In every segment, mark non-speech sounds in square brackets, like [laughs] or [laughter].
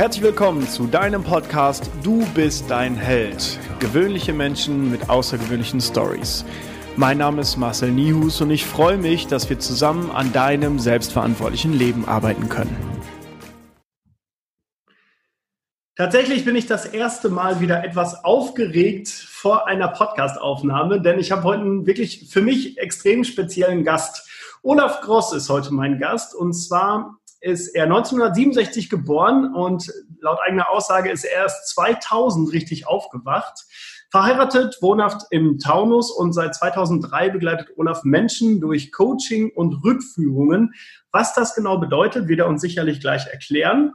Herzlich willkommen zu deinem Podcast Du bist dein Held. Gewöhnliche Menschen mit außergewöhnlichen Stories. Mein Name ist Marcel Nihus und ich freue mich, dass wir zusammen an deinem selbstverantwortlichen Leben arbeiten können. Tatsächlich bin ich das erste Mal wieder etwas aufgeregt vor einer Podcast-Aufnahme, denn ich habe heute einen wirklich für mich extrem speziellen Gast. Olaf Gross ist heute mein Gast und zwar ist er 1967 geboren und laut eigener Aussage ist er erst 2000 richtig aufgewacht. Verheiratet, wohnhaft im Taunus und seit 2003 begleitet Olaf Menschen durch Coaching und Rückführungen. Was das genau bedeutet, wird er uns sicherlich gleich erklären.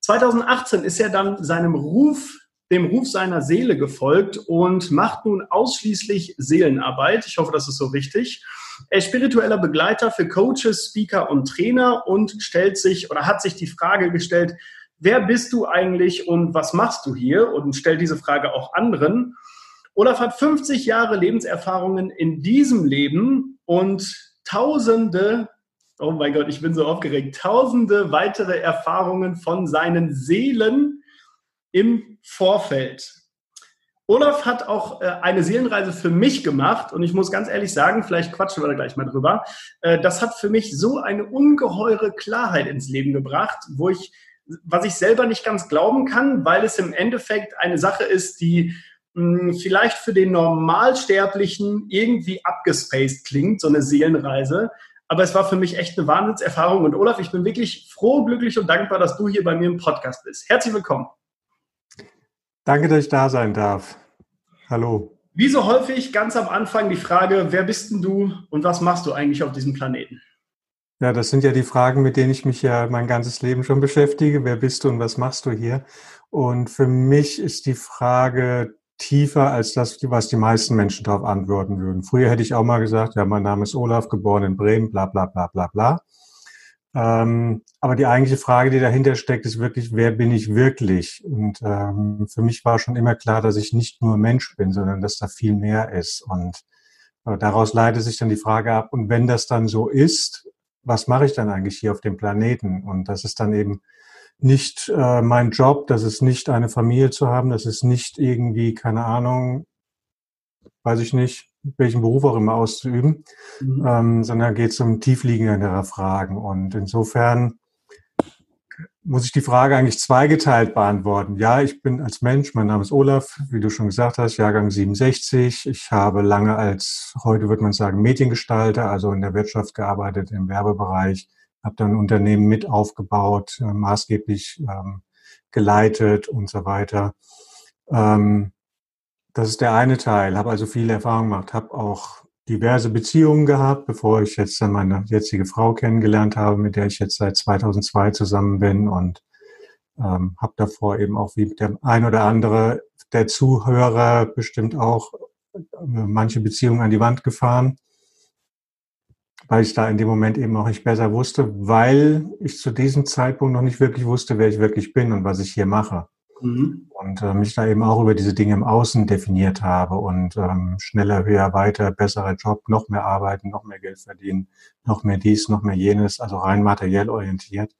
2018 ist er dann seinem Ruf, dem Ruf seiner Seele gefolgt und macht nun ausschließlich Seelenarbeit. Ich hoffe, das ist so richtig. Er ist spiritueller Begleiter für Coaches, Speaker und Trainer und stellt sich oder hat sich die Frage gestellt, wer bist du eigentlich und was machst du hier? Und stellt diese Frage auch anderen. Olaf hat 50 Jahre Lebenserfahrungen in diesem Leben und tausende, oh mein Gott, ich bin so aufgeregt, tausende weitere Erfahrungen von seinen Seelen im Vorfeld. Olaf hat auch äh, eine Seelenreise für mich gemacht und ich muss ganz ehrlich sagen, vielleicht quatschen wir da gleich mal drüber. Äh, das hat für mich so eine ungeheure Klarheit ins Leben gebracht, wo ich, was ich selber nicht ganz glauben kann, weil es im Endeffekt eine Sache ist, die hm, vielleicht für den Normalsterblichen irgendwie abgespaced klingt, so eine Seelenreise. Aber es war für mich echt eine Wahnsinnserfahrung. Und Olaf, ich bin wirklich froh, glücklich und dankbar, dass du hier bei mir im Podcast bist. Herzlich willkommen. Danke, dass ich da sein darf. Hallo. Wie so häufig ganz am Anfang die Frage, wer bist denn du und was machst du eigentlich auf diesem Planeten? Ja, das sind ja die Fragen, mit denen ich mich ja mein ganzes Leben schon beschäftige. Wer bist du und was machst du hier? Und für mich ist die Frage tiefer als das, was die meisten Menschen darauf antworten würden. Früher hätte ich auch mal gesagt, ja, mein Name ist Olaf, geboren in Bremen, bla bla bla bla bla. Ähm, aber die eigentliche Frage, die dahinter steckt, ist wirklich, wer bin ich wirklich? Und ähm, für mich war schon immer klar, dass ich nicht nur Mensch bin, sondern dass da viel mehr ist. Und äh, daraus leitet sich dann die Frage ab, und wenn das dann so ist, was mache ich dann eigentlich hier auf dem Planeten? Und das ist dann eben nicht äh, mein Job, das ist nicht eine Familie zu haben, das ist nicht irgendwie, keine Ahnung, weiß ich nicht, welchen Beruf auch immer auszuüben, mhm. ähm, sondern geht es um tiefliegendere Fragen. Und insofern muss ich die Frage eigentlich zweigeteilt beantworten. Ja, ich bin als Mensch, mein Name ist Olaf, wie du schon gesagt hast, Jahrgang 67. Ich habe lange als, heute würde man sagen, Mediengestalter, also in der Wirtschaft gearbeitet, im Werbebereich, habe dann Unternehmen mit aufgebaut, äh, maßgeblich ähm, geleitet und so weiter. Ähm, das ist der eine Teil. Habe also viel Erfahrung gemacht, habe auch diverse Beziehungen gehabt, bevor ich jetzt dann meine jetzige Frau kennengelernt habe, mit der ich jetzt seit 2002 zusammen bin und ähm, habe davor eben auch wie der ein oder andere der Zuhörer bestimmt auch äh, manche Beziehungen an die Wand gefahren, weil ich da in dem Moment eben auch nicht besser wusste, weil ich zu diesem Zeitpunkt noch nicht wirklich wusste, wer ich wirklich bin und was ich hier mache. Mhm. Und äh, mich da eben auch über diese Dinge im Außen definiert habe und ähm, schneller, höher, weiter, besserer Job, noch mehr arbeiten, noch mehr Geld verdienen, noch mehr dies, noch mehr jenes, also rein materiell orientiert.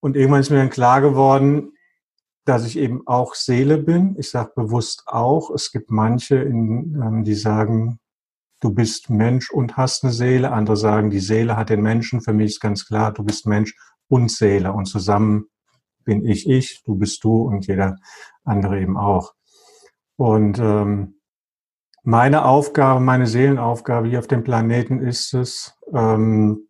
Und irgendwann ist mir dann klar geworden, dass ich eben auch Seele bin. Ich sage bewusst auch, es gibt manche, in, ähm, die sagen, du bist Mensch und hast eine Seele. Andere sagen, die Seele hat den Menschen. Für mich ist ganz klar, du bist Mensch und Seele. Und zusammen bin ich ich, du bist du und jeder andere eben auch. Und ähm, meine Aufgabe, meine Seelenaufgabe hier auf dem Planeten ist es, ähm,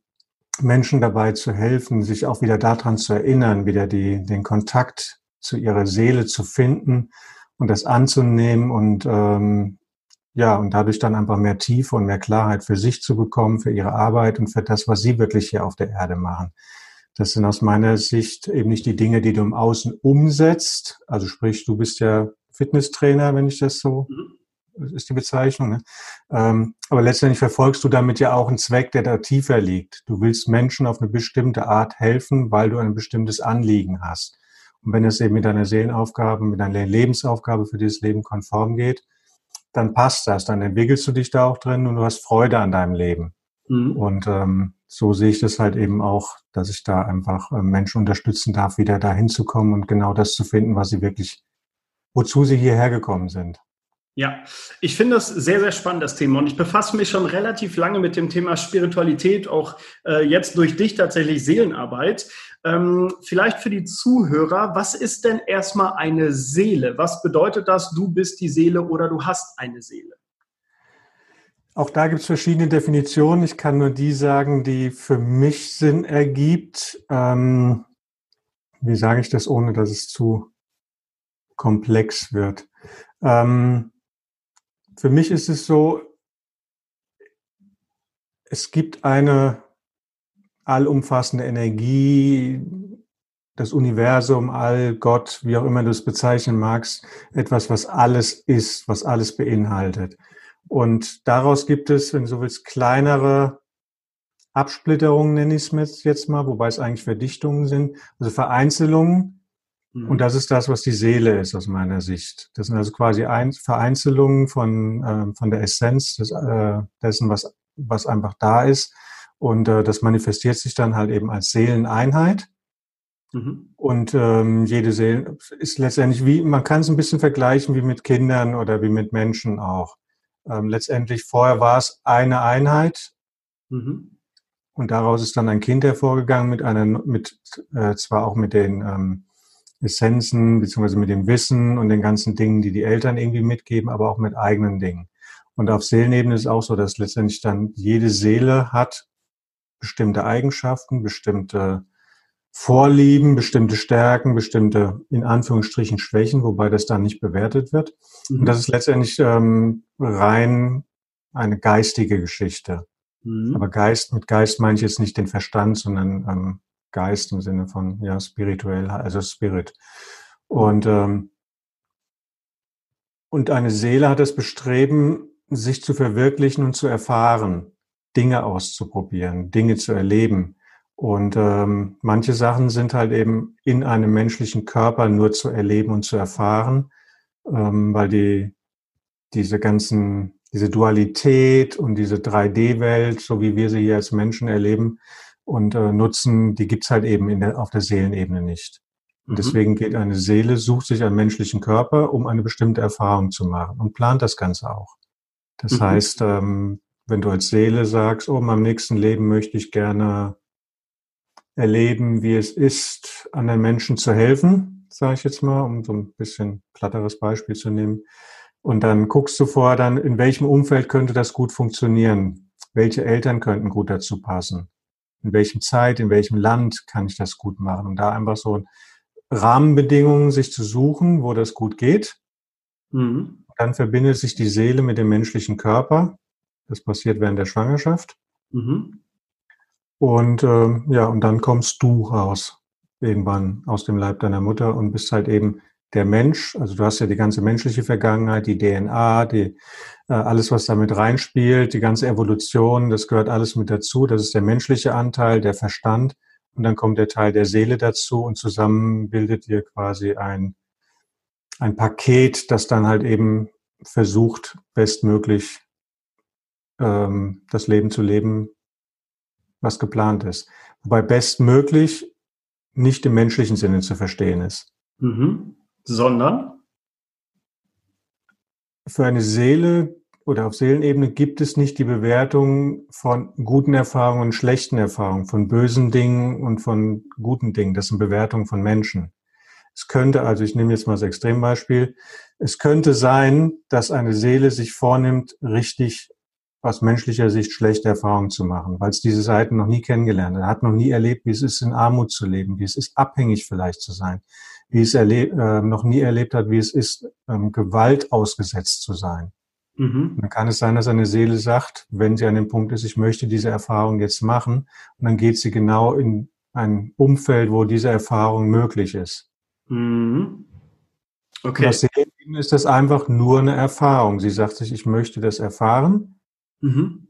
Menschen dabei zu helfen, sich auch wieder daran zu erinnern, wieder die, den Kontakt zu ihrer Seele zu finden und das anzunehmen und ähm, ja, und dadurch dann einfach mehr Tiefe und mehr Klarheit für sich zu bekommen, für ihre Arbeit und für das, was sie wirklich hier auf der Erde machen. Das sind aus meiner Sicht eben nicht die Dinge, die du im Außen umsetzt. Also sprich, du bist ja Fitnesstrainer, wenn ich das so, mhm. ist die Bezeichnung. Ne? Ähm, aber letztendlich verfolgst du damit ja auch einen Zweck, der da tiefer liegt. Du willst Menschen auf eine bestimmte Art helfen, weil du ein bestimmtes Anliegen hast. Und wenn es eben mit deiner Seelenaufgabe, mit deiner Lebensaufgabe für dieses Leben konform geht, dann passt das. Dann entwickelst du dich da auch drin und du hast Freude an deinem Leben. Mhm. Und ähm, so sehe ich das halt eben auch, dass ich da einfach äh, Menschen unterstützen darf, wieder dahin zu kommen und genau das zu finden, was sie wirklich, wozu sie hierher gekommen sind. Ja, ich finde das sehr, sehr spannend, das Thema. Und ich befasse mich schon relativ lange mit dem Thema Spiritualität, auch äh, jetzt durch dich tatsächlich Seelenarbeit. Ähm, vielleicht für die Zuhörer, was ist denn erstmal eine Seele? Was bedeutet das, du bist die Seele oder du hast eine Seele? Auch da gibt es verschiedene Definitionen. Ich kann nur die sagen, die für mich Sinn ergibt. Ähm, wie sage ich das, ohne dass es zu komplex wird? Ähm, für mich ist es so, es gibt eine allumfassende Energie, das Universum, all Gott, wie auch immer du es bezeichnen magst, etwas, was alles ist, was alles beinhaltet. Und daraus gibt es, wenn du so willst, kleinere Absplitterungen, nenne ich es jetzt mal, wobei es eigentlich Verdichtungen sind, also Vereinzelungen, und mhm. das ist das, was die Seele ist aus meiner Sicht. Das sind also quasi ein, Vereinzelungen von, äh, von der Essenz des, äh, dessen, was, was einfach da ist. Und äh, das manifestiert sich dann halt eben als Seeleneinheit. Mhm. Und ähm, jede Seele ist letztendlich wie, man kann es ein bisschen vergleichen wie mit Kindern oder wie mit Menschen auch. Ähm, letztendlich vorher war es eine Einheit. Mhm. Und daraus ist dann ein Kind hervorgegangen mit einer, mit äh, zwar auch mit den ähm, Essenzen, beziehungsweise mit dem Wissen und den ganzen Dingen, die die Eltern irgendwie mitgeben, aber auch mit eigenen Dingen. Und auf Seelenebene ist auch so, dass letztendlich dann jede Seele hat bestimmte Eigenschaften, bestimmte Vorlieben, bestimmte Stärken, bestimmte in Anführungsstrichen Schwächen, wobei das dann nicht bewertet wird. Mhm. Und das ist letztendlich ähm, rein eine geistige Geschichte. Mhm. Aber Geist, mit Geist meine ich jetzt nicht den Verstand, sondern ähm, Geist im Sinne von ja spirituell, also Spirit. Und ähm, und eine Seele hat das Bestreben, sich zu verwirklichen und zu erfahren, Dinge auszuprobieren, Dinge zu erleben. Und ähm, manche Sachen sind halt eben in einem menschlichen Körper nur zu erleben und zu erfahren, ähm, weil die diese ganzen diese Dualität und diese 3D-Welt, so wie wir sie hier als Menschen erleben, und äh, Nutzen, die gibt's halt eben in der, auf der Seelenebene nicht. Und mhm. deswegen geht eine Seele, sucht sich einen menschlichen Körper, um eine bestimmte Erfahrung zu machen und plant das Ganze auch. Das mhm. heißt, ähm, wenn du als Seele sagst, oh, meinem nächsten Leben möchte ich gerne erleben, wie es ist, anderen Menschen zu helfen, sage ich jetzt mal, um so ein bisschen platteres Beispiel zu nehmen. Und dann guckst du vor, dann in welchem Umfeld könnte das gut funktionieren? Welche Eltern könnten gut dazu passen? in welchem Zeit, in welchem Land kann ich das gut machen. Und da einfach so Rahmenbedingungen sich zu suchen, wo das gut geht. Mhm. Dann verbindet sich die Seele mit dem menschlichen Körper. Das passiert während der Schwangerschaft. Mhm. Und äh, ja, und dann kommst du raus, irgendwann aus dem Leib deiner Mutter und bist halt eben der Mensch, also du hast ja die ganze menschliche Vergangenheit, die DNA, die, äh, alles, was damit reinspielt, die ganze Evolution, das gehört alles mit dazu. Das ist der menschliche Anteil, der Verstand. Und dann kommt der Teil der Seele dazu und zusammen bildet ihr quasi ein, ein Paket, das dann halt eben versucht, bestmöglich ähm, das Leben zu leben, was geplant ist. Wobei bestmöglich nicht im menschlichen Sinne zu verstehen ist. Mhm sondern? Für eine Seele oder auf Seelenebene gibt es nicht die Bewertung von guten Erfahrungen und schlechten Erfahrungen, von bösen Dingen und von guten Dingen. Das sind Bewertungen von Menschen. Es könnte, also ich nehme jetzt mal das Extrembeispiel, es könnte sein, dass eine Seele sich vornimmt, richtig aus menschlicher Sicht schlechte Erfahrungen zu machen, weil es diese Seiten noch nie kennengelernt hat. Er hat noch nie erlebt, wie es ist, in Armut zu leben, wie es ist, abhängig vielleicht zu sein, wie es erleb, äh, noch nie erlebt hat, wie es ist, ähm, Gewalt ausgesetzt zu sein. Mhm. dann kann es sein, dass eine Seele sagt, wenn sie an dem Punkt ist, ich möchte diese Erfahrung jetzt machen, und dann geht sie genau in ein Umfeld, wo diese Erfahrung möglich ist. Mhm. Okay. Und das Seelen ist das einfach nur eine Erfahrung. Sie sagt sich, ich möchte das erfahren. Mhm.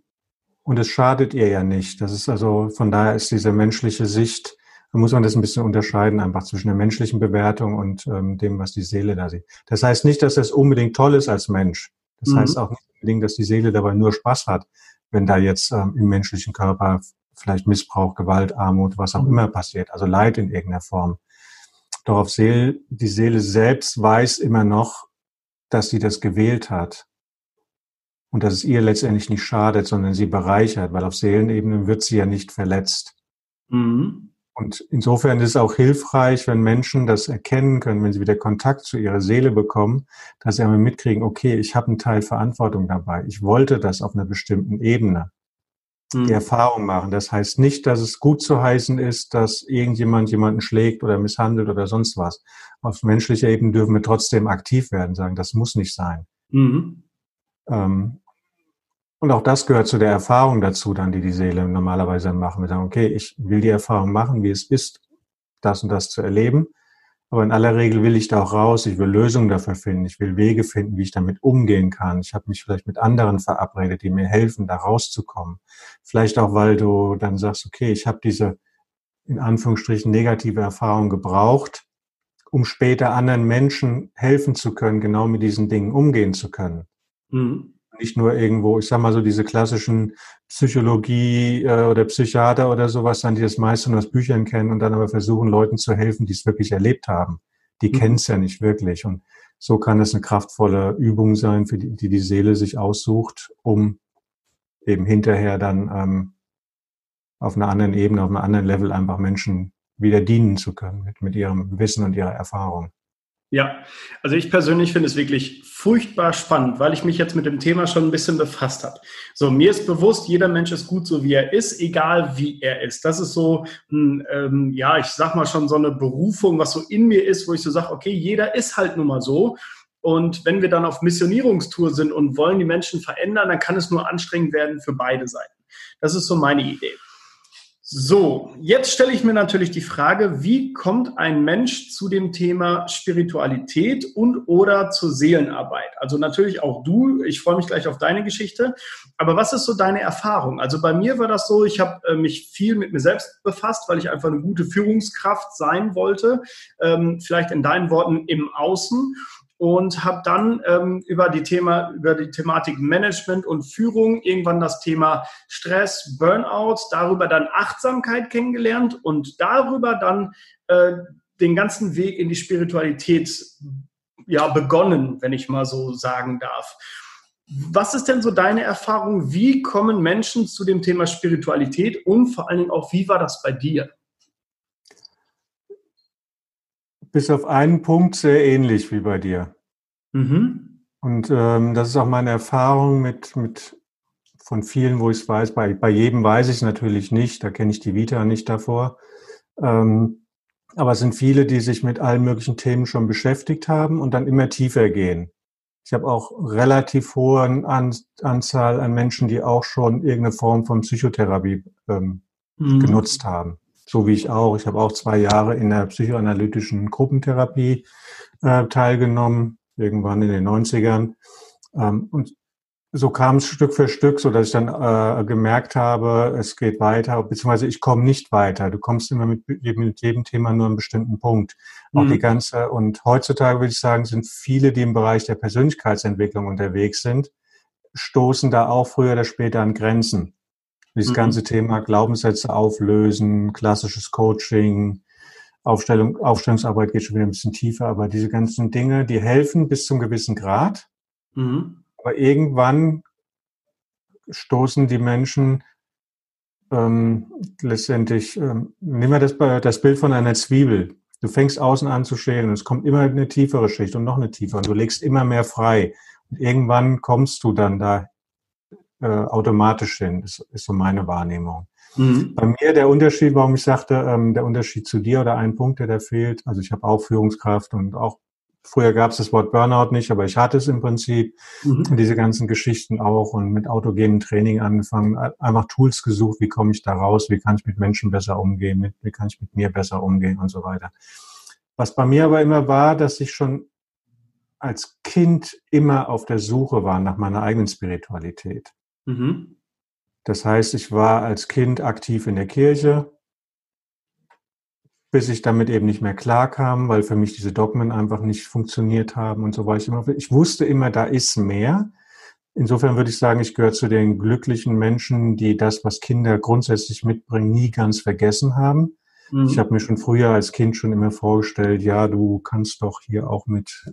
Und es schadet ihr ja nicht. Das ist also, von daher ist diese menschliche Sicht da muss man das ein bisschen unterscheiden, einfach zwischen der menschlichen Bewertung und ähm, dem, was die Seele da sieht. Das heißt nicht, dass das unbedingt toll ist als Mensch. Das mhm. heißt auch nicht unbedingt, dass die Seele dabei nur Spaß hat. wenn da jetzt ähm, im menschlichen Körper vielleicht Missbrauch, Gewalt, Armut, was auch mhm. immer passiert, also Leid in irgendeiner Form. Doch auf Seele, die Seele selbst weiß immer noch, dass sie das gewählt hat und dass es ihr letztendlich nicht schadet, sondern sie bereichert, weil auf Seelenebene wird sie ja nicht verletzt. Mhm. Und insofern ist es auch hilfreich, wenn Menschen das erkennen können, wenn sie wieder Kontakt zu ihrer Seele bekommen, dass sie einmal mitkriegen, okay, ich habe einen Teil Verantwortung dabei. Ich wollte das auf einer bestimmten Ebene. Mhm. Die Erfahrung machen. Das heißt nicht, dass es gut zu heißen ist, dass irgendjemand jemanden schlägt oder misshandelt oder sonst was. Auf menschlicher Ebene dürfen wir trotzdem aktiv werden, sagen, das muss nicht sein. Mhm. Ähm, und auch das gehört zu der Erfahrung dazu, dann, die die Seele normalerweise machen. Wir sagen, okay, ich will die Erfahrung machen, wie es ist, das und das zu erleben. Aber in aller Regel will ich da auch raus. Ich will Lösungen dafür finden. Ich will Wege finden, wie ich damit umgehen kann. Ich habe mich vielleicht mit anderen verabredet, die mir helfen, da rauszukommen. Vielleicht auch, weil du dann sagst, okay, ich habe diese in Anführungsstrichen negative Erfahrung gebraucht, um später anderen Menschen helfen zu können, genau mit diesen Dingen umgehen zu können. Mhm nicht nur irgendwo, ich sag mal so diese klassischen Psychologie äh, oder Psychiater oder sowas, dann die das meiste nur aus Büchern kennen und dann aber versuchen, Leuten zu helfen, die es wirklich erlebt haben. Die mhm. kennen es ja nicht wirklich. Und so kann es eine kraftvolle Übung sein, für die die, die Seele sich aussucht, um eben hinterher dann ähm, auf einer anderen Ebene, auf einem anderen Level einfach Menschen wieder dienen zu können mit, mit ihrem Wissen und ihrer Erfahrung. Ja, also ich persönlich finde es wirklich furchtbar spannend, weil ich mich jetzt mit dem Thema schon ein bisschen befasst habe. So, mir ist bewusst, jeder Mensch ist gut so, wie er ist, egal wie er ist. Das ist so, ähm, ja, ich sag mal schon so eine Berufung, was so in mir ist, wo ich so sage, okay, jeder ist halt nun mal so. Und wenn wir dann auf Missionierungstour sind und wollen die Menschen verändern, dann kann es nur anstrengend werden für beide Seiten. Das ist so meine Idee. So, jetzt stelle ich mir natürlich die Frage, wie kommt ein Mensch zu dem Thema Spiritualität und oder zur Seelenarbeit? Also natürlich auch du, ich freue mich gleich auf deine Geschichte, aber was ist so deine Erfahrung? Also bei mir war das so, ich habe äh, mich viel mit mir selbst befasst, weil ich einfach eine gute Führungskraft sein wollte, ähm, vielleicht in deinen Worten im Außen und habe dann ähm, über die Thema über die Thematik Management und Führung irgendwann das Thema Stress, Burnout, darüber dann Achtsamkeit kennengelernt und darüber dann äh, den ganzen Weg in die Spiritualität ja begonnen, wenn ich mal so sagen darf. Was ist denn so deine Erfahrung? Wie kommen Menschen zu dem Thema Spiritualität und vor allen Dingen auch, wie war das bei dir? Bis auf einen Punkt sehr ähnlich wie bei dir. Mhm. Und ähm, das ist auch meine Erfahrung mit, mit von vielen, wo ich es weiß. Bei, bei jedem weiß ich es natürlich nicht, da kenne ich die Vita nicht davor. Ähm, aber es sind viele, die sich mit allen möglichen Themen schon beschäftigt haben und dann immer tiefer gehen. Ich habe auch relativ hohe an, Anzahl an Menschen, die auch schon irgendeine Form von Psychotherapie ähm, mhm. genutzt haben so wie ich auch. Ich habe auch zwei Jahre in der psychoanalytischen Gruppentherapie äh, teilgenommen, irgendwann in den 90ern. Ähm, und so kam es Stück für Stück, so dass ich dann äh, gemerkt habe, es geht weiter, beziehungsweise ich komme nicht weiter. Du kommst immer mit, mit jedem Thema nur einen bestimmten Punkt. Auch mhm. die ganze, und heutzutage würde ich sagen, sind viele, die im Bereich der Persönlichkeitsentwicklung unterwegs sind, stoßen da auch früher oder später an Grenzen. Dieses mhm. ganze Thema Glaubenssätze auflösen, klassisches Coaching, Aufstellung, Aufstellungsarbeit geht schon wieder ein bisschen tiefer, aber diese ganzen Dinge, die helfen bis zum gewissen Grad. Mhm. Aber irgendwann stoßen die Menschen ähm, letztendlich, ähm, nimm mal das, das Bild von einer Zwiebel. Du fängst außen an zu schälen und es kommt immer eine tiefere Schicht und noch eine tiefere und du legst immer mehr frei. Und irgendwann kommst du dann da äh, automatisch sind, ist, ist so meine Wahrnehmung. Mhm. Bei mir der Unterschied, warum ich sagte, ähm, der Unterschied zu dir oder ein Punkt, der da fehlt, also ich habe auch Führungskraft und auch früher gab es das Wort Burnout nicht, aber ich hatte es im Prinzip mhm. diese ganzen Geschichten auch und mit autogenem Training angefangen, einfach Tools gesucht, wie komme ich da raus, wie kann ich mit Menschen besser umgehen, mit, wie kann ich mit mir besser umgehen und so weiter. Was bei mir aber immer war, dass ich schon als Kind immer auf der Suche war nach meiner eigenen Spiritualität. Mhm. Das heißt, ich war als Kind aktiv in der Kirche, bis ich damit eben nicht mehr klarkam, weil für mich diese Dogmen einfach nicht funktioniert haben und so war ich immer. Ich wusste immer, da ist mehr. insofern würde ich sagen, ich gehöre zu den glücklichen Menschen, die das, was Kinder grundsätzlich mitbringen, nie ganz vergessen haben. Mhm. Ich habe mir schon früher als Kind schon immer vorgestellt, ja, du kannst doch hier auch mit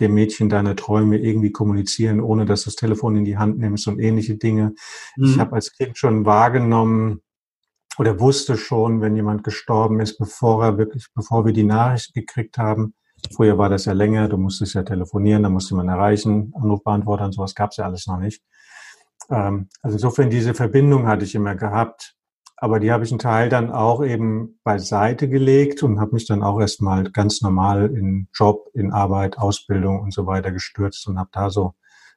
dem Mädchen deiner Träume irgendwie kommunizieren, ohne dass du das Telefon in die Hand nimmst und ähnliche Dinge. Mhm. Ich habe als Kind schon wahrgenommen oder wusste schon, wenn jemand gestorben ist, bevor er wirklich, bevor wir die Nachricht gekriegt haben. Früher war das ja länger, du musstest ja telefonieren, da musste man erreichen, Anrufbeantworter und sowas gab es ja alles noch nicht. Ähm, also insofern diese Verbindung hatte ich immer gehabt aber die habe ich einen Teil dann auch eben beiseite gelegt und habe mich dann auch erstmal ganz normal in Job, in Arbeit, Ausbildung und so weiter gestürzt und habe da so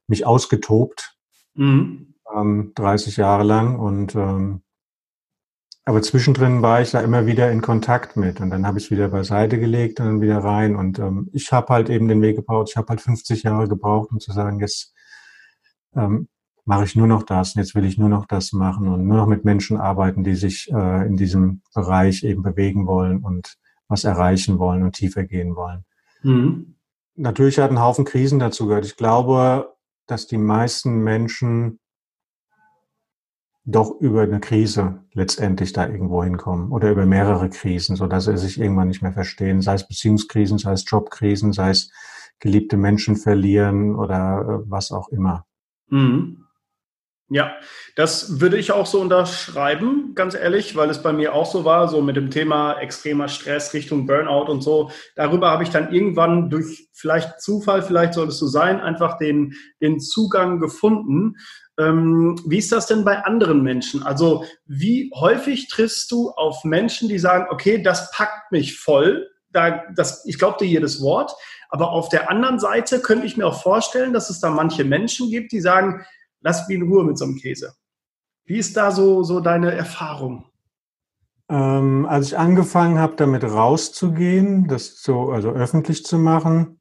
mich ausgetobt, mhm. ähm, 30 Jahre lang und ähm, aber zwischendrin war ich da immer wieder in Kontakt mit und dann habe ich es wieder beiseite gelegt und dann wieder rein und ähm, ich habe halt eben den Weg gebraucht. Ich habe halt 50 Jahre gebraucht, um zu sagen, jetzt ähm, mache ich nur noch das und jetzt will ich nur noch das machen und nur noch mit Menschen arbeiten, die sich äh, in diesem Bereich eben bewegen wollen und was erreichen wollen und tiefer gehen wollen. Mhm. Natürlich hat ein Haufen Krisen dazu gehört. Ich glaube, dass die meisten Menschen doch über eine Krise letztendlich da irgendwo hinkommen oder über mehrere Krisen, so dass sie sich irgendwann nicht mehr verstehen, sei es Beziehungskrisen, sei es Jobkrisen, sei es geliebte Menschen verlieren oder äh, was auch immer. Mhm. Ja, das würde ich auch so unterschreiben, ganz ehrlich, weil es bei mir auch so war, so mit dem Thema extremer Stress Richtung Burnout und so. Darüber habe ich dann irgendwann durch vielleicht Zufall, vielleicht soll es so sein, einfach den, den Zugang gefunden. Ähm, wie ist das denn bei anderen Menschen? Also wie häufig triffst du auf Menschen, die sagen, okay, das packt mich voll, da, das, ich glaube dir jedes Wort, aber auf der anderen Seite könnte ich mir auch vorstellen, dass es da manche Menschen gibt, die sagen, lass mich in Ruhe mit so einem Käse. Wie ist da so, so deine Erfahrung? Ähm, als ich angefangen habe, damit rauszugehen, das so, also öffentlich zu machen,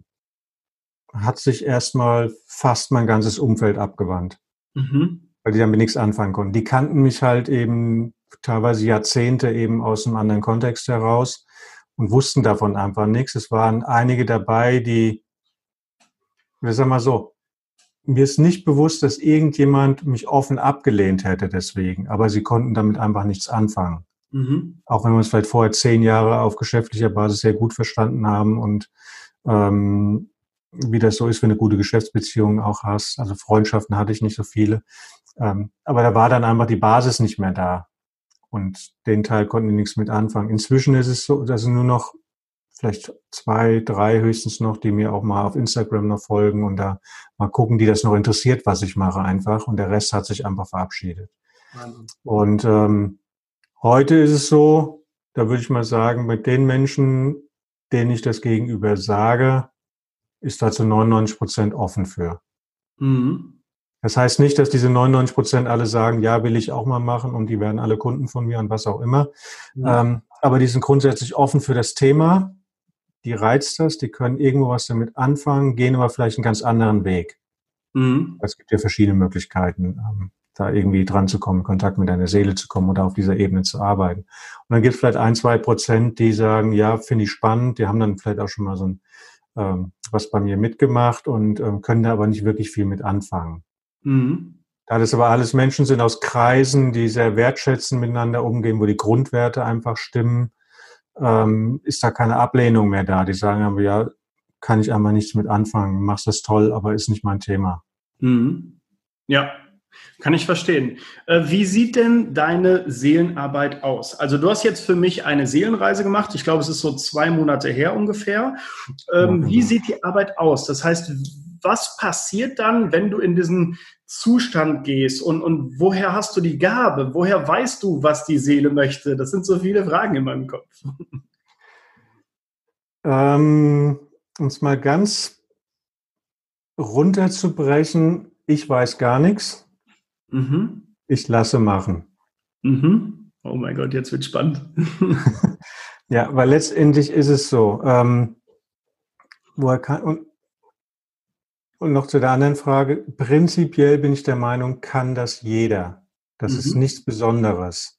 hat sich erstmal fast mein ganzes Umfeld abgewandt. Mhm. Weil die damit nichts anfangen konnten. Die kannten mich halt eben teilweise Jahrzehnte eben aus einem anderen Kontext heraus und wussten davon einfach nichts. Es waren einige dabei, die, wir sagen mal so, mir ist nicht bewusst, dass irgendjemand mich offen abgelehnt hätte deswegen, aber sie konnten damit einfach nichts anfangen. Mhm. Auch wenn wir uns vielleicht vorher zehn Jahre auf geschäftlicher Basis sehr gut verstanden haben und ähm, wie das so ist, wenn du eine gute Geschäftsbeziehung auch hast. Also Freundschaften hatte ich nicht so viele. Ähm, aber da war dann einfach die Basis nicht mehr da. Und den Teil konnten die nichts mit anfangen. Inzwischen ist es so, dass es nur noch vielleicht zwei, drei höchstens noch, die mir auch mal auf Instagram noch folgen und da mal gucken, die das noch interessiert, was ich mache einfach. Und der Rest hat sich einfach verabschiedet. Und ähm, heute ist es so, da würde ich mal sagen, mit den Menschen, denen ich das gegenüber sage, ist da zu 99 Prozent offen für. Mhm. Das heißt nicht, dass diese 99 Prozent alle sagen, ja, will ich auch mal machen und die werden alle Kunden von mir und was auch immer. Mhm. Ähm, aber die sind grundsätzlich offen für das Thema die reizt das, die können irgendwo was damit anfangen, gehen aber vielleicht einen ganz anderen Weg. Mhm. Es gibt ja verschiedene Möglichkeiten, ähm, da irgendwie dran zu kommen, Kontakt mit deiner Seele zu kommen oder auf dieser Ebene zu arbeiten. Und dann gibt es vielleicht ein, zwei Prozent, die sagen, ja, finde ich spannend, die haben dann vielleicht auch schon mal so ein, ähm, was bei mir mitgemacht und ähm, können da aber nicht wirklich viel mit anfangen. Mhm. Da das aber alles Menschen sind aus Kreisen, die sehr wertschätzen miteinander umgehen, wo die Grundwerte einfach stimmen, ähm, ist da keine Ablehnung mehr da. Die sagen aber, ja, kann ich einmal nichts mit anfangen, machst das toll, aber ist nicht mein Thema. Mhm. Ja, kann ich verstehen. Äh, wie sieht denn deine Seelenarbeit aus? Also du hast jetzt für mich eine Seelenreise gemacht. Ich glaube, es ist so zwei Monate her ungefähr. Ähm, wie sieht die Arbeit aus? Das heißt, was passiert dann, wenn du in diesen Zustand gehst und, und woher hast du die Gabe? Woher weißt du, was die Seele möchte? Das sind so viele Fragen in meinem Kopf. Ähm, um es mal ganz runterzubrechen, ich weiß gar nichts. Mhm. Ich lasse machen. Mhm. Oh mein Gott, jetzt wird spannend. [laughs] ja, weil letztendlich ist es so. Ähm, woher kann, und und noch zu der anderen Frage. Prinzipiell bin ich der Meinung, kann das jeder. Das mhm. ist nichts Besonderes.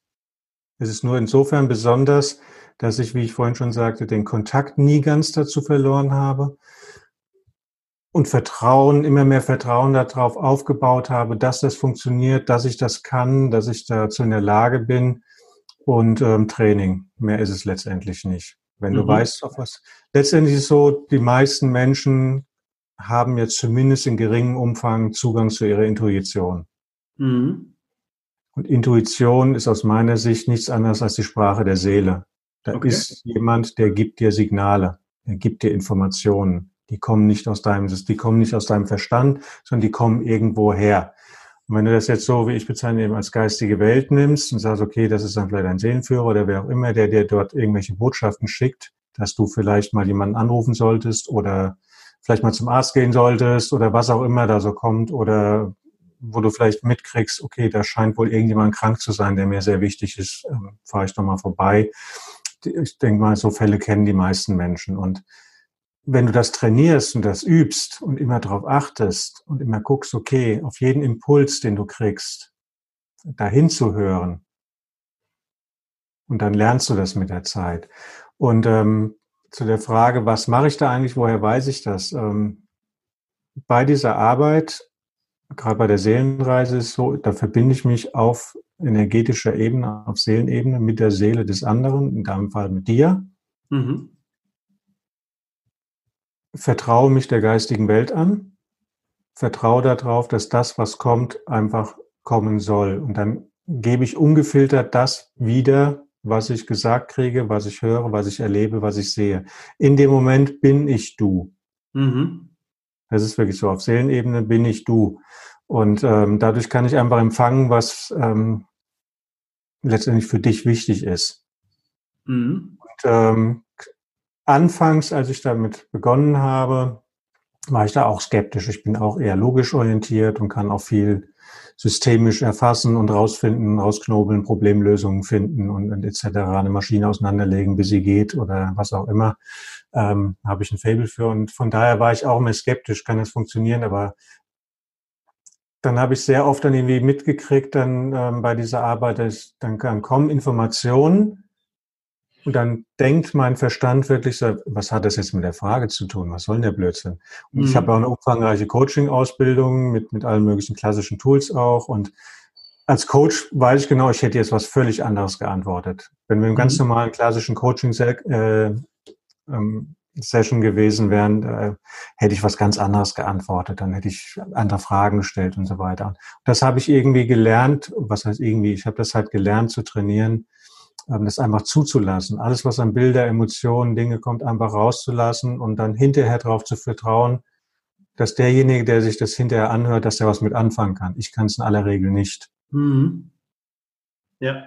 Es ist nur insofern besonders, dass ich, wie ich vorhin schon sagte, den Kontakt nie ganz dazu verloren habe. und Vertrauen, immer mehr Vertrauen darauf aufgebaut habe, dass das funktioniert, dass ich das kann, dass ich dazu in der Lage bin und ähm, Training. Mehr ist es letztendlich nicht. Wenn mhm. du weißt, auf was. Letztendlich ist es so, die meisten Menschen haben jetzt zumindest in geringem Umfang Zugang zu ihrer Intuition. Mhm. Und Intuition ist aus meiner Sicht nichts anderes als die Sprache der Seele. Da okay. ist jemand, der gibt dir Signale, der gibt dir Informationen. Die kommen nicht aus deinem, die kommen nicht aus deinem Verstand, sondern die kommen irgendwo her. Und wenn du das jetzt so, wie ich bezeichne, eben als geistige Welt nimmst und sagst, okay, das ist dann vielleicht ein Seelenführer oder wer auch immer, der dir dort irgendwelche Botschaften schickt, dass du vielleicht mal jemanden anrufen solltest oder vielleicht mal zum Arzt gehen solltest oder was auch immer da so kommt oder wo du vielleicht mitkriegst, okay, da scheint wohl irgendjemand krank zu sein, der mir sehr wichtig ist, ähm, fahre ich doch mal vorbei. Ich denke mal, so Fälle kennen die meisten Menschen. Und wenn du das trainierst und das übst und immer darauf achtest und immer guckst, okay, auf jeden Impuls, den du kriegst, dahin zu hören, und dann lernst du das mit der Zeit. Und ähm, zu der Frage, was mache ich da eigentlich, woher weiß ich das? Ähm, bei dieser Arbeit, gerade bei der Seelenreise, ist so, da verbinde ich mich auf energetischer Ebene, auf Seelenebene mit der Seele des anderen, in deinem Fall mit dir. Mhm vertraue mich der geistigen Welt an, vertraue darauf, dass das, was kommt, einfach kommen soll. Und dann gebe ich ungefiltert das wieder, was ich gesagt kriege, was ich höre, was ich erlebe, was ich sehe. In dem Moment bin ich du. Mhm. Das ist wirklich so. Auf Seelenebene bin ich du. Und ähm, dadurch kann ich einfach empfangen, was ähm, letztendlich für dich wichtig ist. Mhm. Und ähm, Anfangs, als ich damit begonnen habe, war ich da auch skeptisch. Ich bin auch eher logisch orientiert und kann auch viel systemisch erfassen und rausfinden, rausknobeln, Problemlösungen finden und, und etc. eine Maschine auseinanderlegen, bis sie geht oder was auch immer. Ähm, habe ich ein Fable für und von daher war ich auch immer skeptisch, kann das funktionieren, aber dann habe ich sehr oft dann irgendwie mitgekriegt, dann ähm, bei dieser Arbeit, dass dann kommen Informationen, und dann denkt mein Verstand wirklich so, was hat das jetzt mit der Frage zu tun? Was soll denn der Blödsinn? Und mhm. ich habe auch eine umfangreiche Coaching-Ausbildung mit, mit allen möglichen klassischen Tools auch. Und als Coach weiß ich genau, ich hätte jetzt was völlig anderes geantwortet. Wenn wir im ganz mhm. normalen klassischen Coaching äh, ähm, Session gewesen wären, äh, hätte ich was ganz anderes geantwortet. Dann hätte ich andere Fragen gestellt und so weiter. Das habe ich irgendwie gelernt. Was heißt irgendwie? Ich habe das halt gelernt zu trainieren, das einfach zuzulassen. Alles, was an Bilder, Emotionen, Dinge kommt, einfach rauszulassen und dann hinterher darauf zu vertrauen, dass derjenige, der sich das hinterher anhört, dass der was mit anfangen kann. Ich kann es in aller Regel nicht. Mhm. Ja,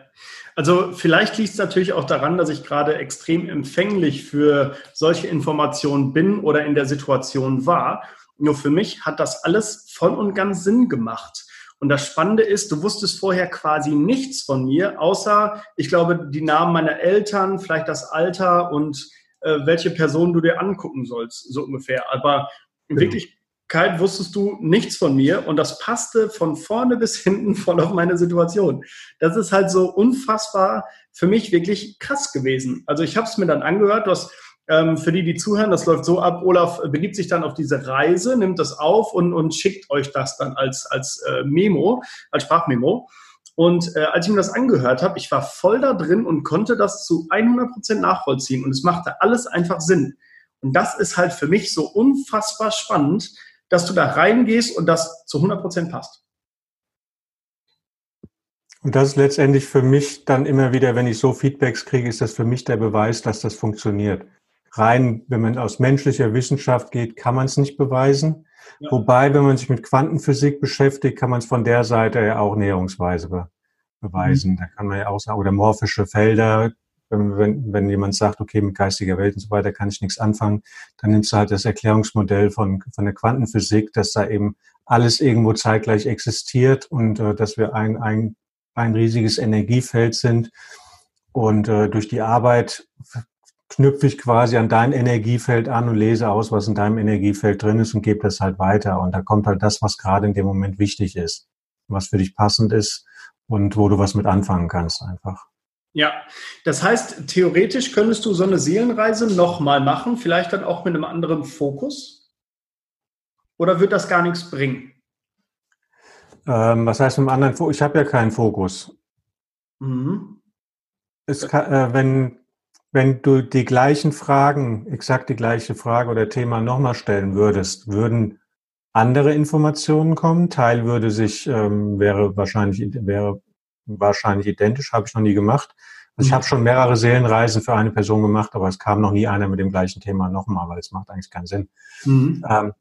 also vielleicht liegt es natürlich auch daran, dass ich gerade extrem empfänglich für solche Informationen bin oder in der Situation war. Nur für mich hat das alles voll und ganz Sinn gemacht. Und das Spannende ist, du wusstest vorher quasi nichts von mir, außer, ich glaube, die Namen meiner Eltern, vielleicht das Alter und äh, welche Person du dir angucken sollst, so ungefähr. Aber in genau. Wirklichkeit wusstest du nichts von mir und das passte von vorne bis hinten voll auf meine Situation. Das ist halt so unfassbar für mich wirklich krass gewesen. Also ich habe es mir dann angehört, du hast ähm, für die, die zuhören, das läuft so ab, Olaf begibt sich dann auf diese Reise, nimmt das auf und, und schickt euch das dann als, als äh, Memo, als Sprachmemo. Und äh, als ich mir das angehört habe, ich war voll da drin und konnte das zu 100 Prozent nachvollziehen. Und es machte alles einfach Sinn. Und das ist halt für mich so unfassbar spannend, dass du da reingehst und das zu 100 Prozent passt. Und das ist letztendlich für mich dann immer wieder, wenn ich so Feedbacks kriege, ist das für mich der Beweis, dass das funktioniert rein, wenn man aus menschlicher Wissenschaft geht, kann man es nicht beweisen. Ja. Wobei, wenn man sich mit Quantenphysik beschäftigt, kann man es von der Seite ja auch näherungsweise be beweisen. Mhm. Da kann man ja auch sagen, oder morphische Felder, wenn, wenn, wenn jemand sagt, okay, mit geistiger Welt und so weiter kann ich nichts anfangen, dann nimmst du halt das Erklärungsmodell von, von der Quantenphysik, dass da eben alles irgendwo zeitgleich existiert und äh, dass wir ein, ein, ein riesiges Energiefeld sind. Und äh, durch die Arbeit knüpfe ich quasi an dein Energiefeld an und lese aus, was in deinem Energiefeld drin ist und gebe das halt weiter. Und da kommt halt das, was gerade in dem Moment wichtig ist, was für dich passend ist und wo du was mit anfangen kannst einfach. Ja, das heißt, theoretisch könntest du so eine Seelenreise nochmal machen, vielleicht dann auch mit einem anderen Fokus? oder wird das gar nichts bringen? Ähm, was heißt mit dem anderen Fokus? Ich habe ja keinen Fokus. Mhm. Kann, äh, wenn, wenn du die gleichen Fragen, exakt die gleiche Frage oder Thema nochmal stellen würdest, würden andere Informationen kommen. Teil würde sich, ähm, wäre wahrscheinlich, wäre wahrscheinlich identisch, habe ich noch nie gemacht. Also ich habe schon mehrere Seelenreisen für eine Person gemacht, aber es kam noch nie einer mit dem gleichen Thema nochmal, weil es macht eigentlich keinen Sinn. Mhm. Ähm,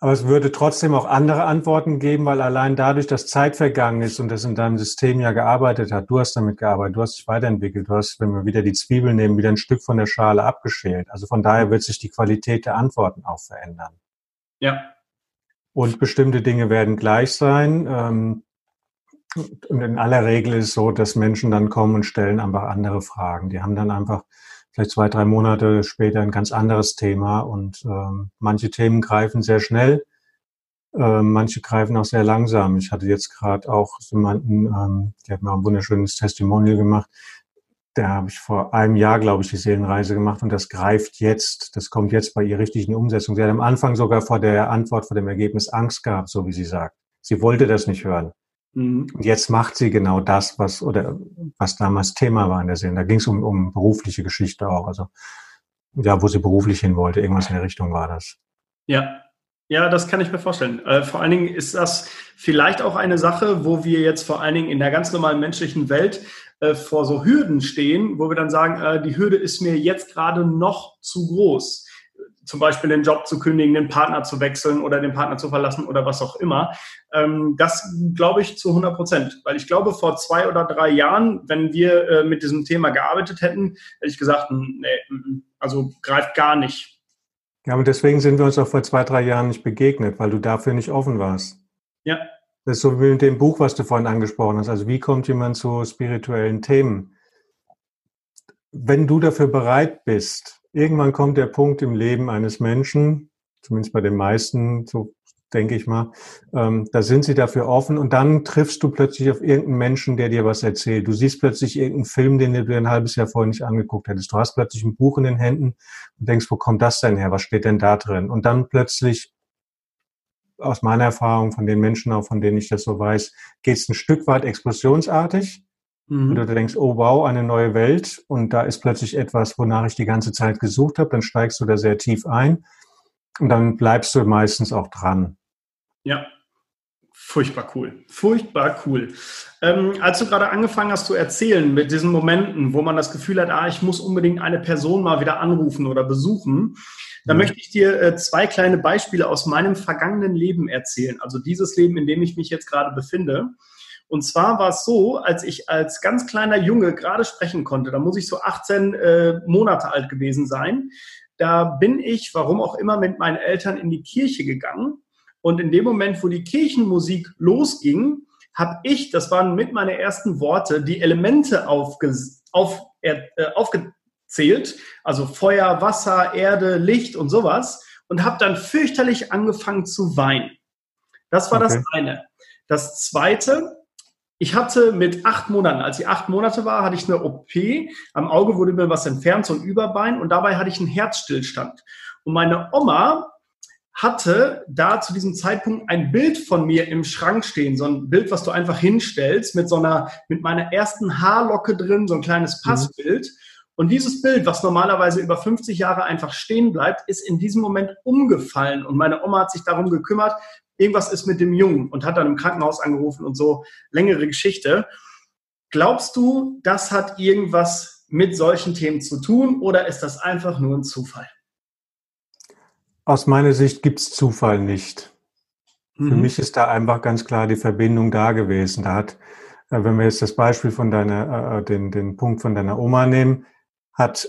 aber es würde trotzdem auch andere Antworten geben, weil allein dadurch, dass Zeit vergangen ist und das in deinem System ja gearbeitet hat, du hast damit gearbeitet, du hast dich weiterentwickelt, du hast, wenn wir wieder die Zwiebeln nehmen, wieder ein Stück von der Schale abgeschält. Also von daher wird sich die Qualität der Antworten auch verändern. Ja. Und bestimmte Dinge werden gleich sein. Ähm, und in aller Regel ist es so, dass Menschen dann kommen und stellen einfach andere Fragen. Die haben dann einfach vielleicht zwei, drei Monate später ein ganz anderes Thema und ähm, manche Themen greifen sehr schnell, äh, manche greifen auch sehr langsam. Ich hatte jetzt gerade auch jemanden, ähm, der hat mir ein wunderschönes Testimonial gemacht, da habe ich vor einem Jahr, glaube ich, die Seelenreise gemacht und das greift jetzt, das kommt jetzt bei ihr richtig in die Umsetzung. Sie hat am Anfang sogar vor der Antwort, vor dem Ergebnis Angst gehabt, so wie sie sagt. Sie wollte das nicht hören. Mhm. Und jetzt macht sie genau das, was oder was damals Thema war in der Serie. Da ging es um, um berufliche Geschichte auch. Also ja, wo sie beruflich hin wollte, irgendwas in der Richtung war das. Ja, ja, das kann ich mir vorstellen. Äh, vor allen Dingen ist das vielleicht auch eine Sache, wo wir jetzt vor allen Dingen in der ganz normalen menschlichen Welt äh, vor so Hürden stehen, wo wir dann sagen, äh, die Hürde ist mir jetzt gerade noch zu groß zum Beispiel den Job zu kündigen, den Partner zu wechseln oder den Partner zu verlassen oder was auch immer. Ähm, das glaube ich zu 100 Prozent, weil ich glaube, vor zwei oder drei Jahren, wenn wir äh, mit diesem Thema gearbeitet hätten, hätte ich gesagt, nee, also greift gar nicht. Ja, und deswegen sind wir uns auch vor zwei, drei Jahren nicht begegnet, weil du dafür nicht offen warst. Ja. Das ist so wie mit dem Buch, was du vorhin angesprochen hast. Also wie kommt jemand zu spirituellen Themen? Wenn du dafür bereit bist, irgendwann kommt der Punkt im Leben eines Menschen, zumindest bei den meisten, so denke ich mal, ähm, da sind sie dafür offen und dann triffst du plötzlich auf irgendeinen Menschen, der dir was erzählt. Du siehst plötzlich irgendeinen Film, den du dir ein halbes Jahr vorher nicht angeguckt hättest. Du hast plötzlich ein Buch in den Händen und denkst, wo kommt das denn her? Was steht denn da drin? Und dann plötzlich aus meiner Erfahrung, von den Menschen auch, von denen ich das so weiß, geht es ein Stück weit explosionsartig Mhm. Oder du denkst, oh wow, eine neue Welt und da ist plötzlich etwas, wonach ich die ganze Zeit gesucht habe, dann steigst du da sehr tief ein und dann bleibst du meistens auch dran. Ja, Furchtbar cool. Furchtbar cool. Ähm, als du gerade angefangen hast zu erzählen mit diesen Momenten, wo man das Gefühl hat, ah, ich muss unbedingt eine Person mal wieder anrufen oder besuchen, da mhm. möchte ich dir äh, zwei kleine Beispiele aus meinem vergangenen Leben erzählen. Also dieses Leben, in dem ich mich jetzt gerade befinde. Und zwar war es so, als ich als ganz kleiner Junge gerade sprechen konnte, da muss ich so 18 äh, Monate alt gewesen sein, da bin ich, warum auch immer, mit meinen Eltern in die Kirche gegangen. Und in dem Moment, wo die Kirchenmusik losging, habe ich, das waren mit meine ersten Worte, die Elemente aufge, auf, äh, aufgezählt, also Feuer, Wasser, Erde, Licht und sowas, und habe dann fürchterlich angefangen zu weinen. Das war okay. das eine. Das zweite, ich hatte mit acht Monaten, als ich acht Monate war, hatte ich eine OP. Am Auge wurde mir was entfernt, so ein Überbein. Und dabei hatte ich einen Herzstillstand. Und meine Oma hatte da zu diesem Zeitpunkt ein Bild von mir im Schrank stehen, so ein Bild, was du einfach hinstellst, mit so einer, mit meiner ersten Haarlocke drin, so ein kleines mhm. Passbild. Mhm. Und dieses Bild, was normalerweise über 50 Jahre einfach stehen bleibt, ist in diesem Moment umgefallen. Und meine Oma hat sich darum gekümmert, irgendwas ist mit dem Jungen und hat dann im Krankenhaus angerufen und so längere Geschichte. Glaubst du, das hat irgendwas mit solchen Themen zu tun oder ist das einfach nur ein Zufall? Aus meiner Sicht gibt es Zufall nicht. Mhm. Für mich ist da einfach ganz klar die Verbindung da gewesen. Da hat, äh, wenn wir jetzt das Beispiel von deiner, äh, äh, den, den Punkt von deiner Oma nehmen, hat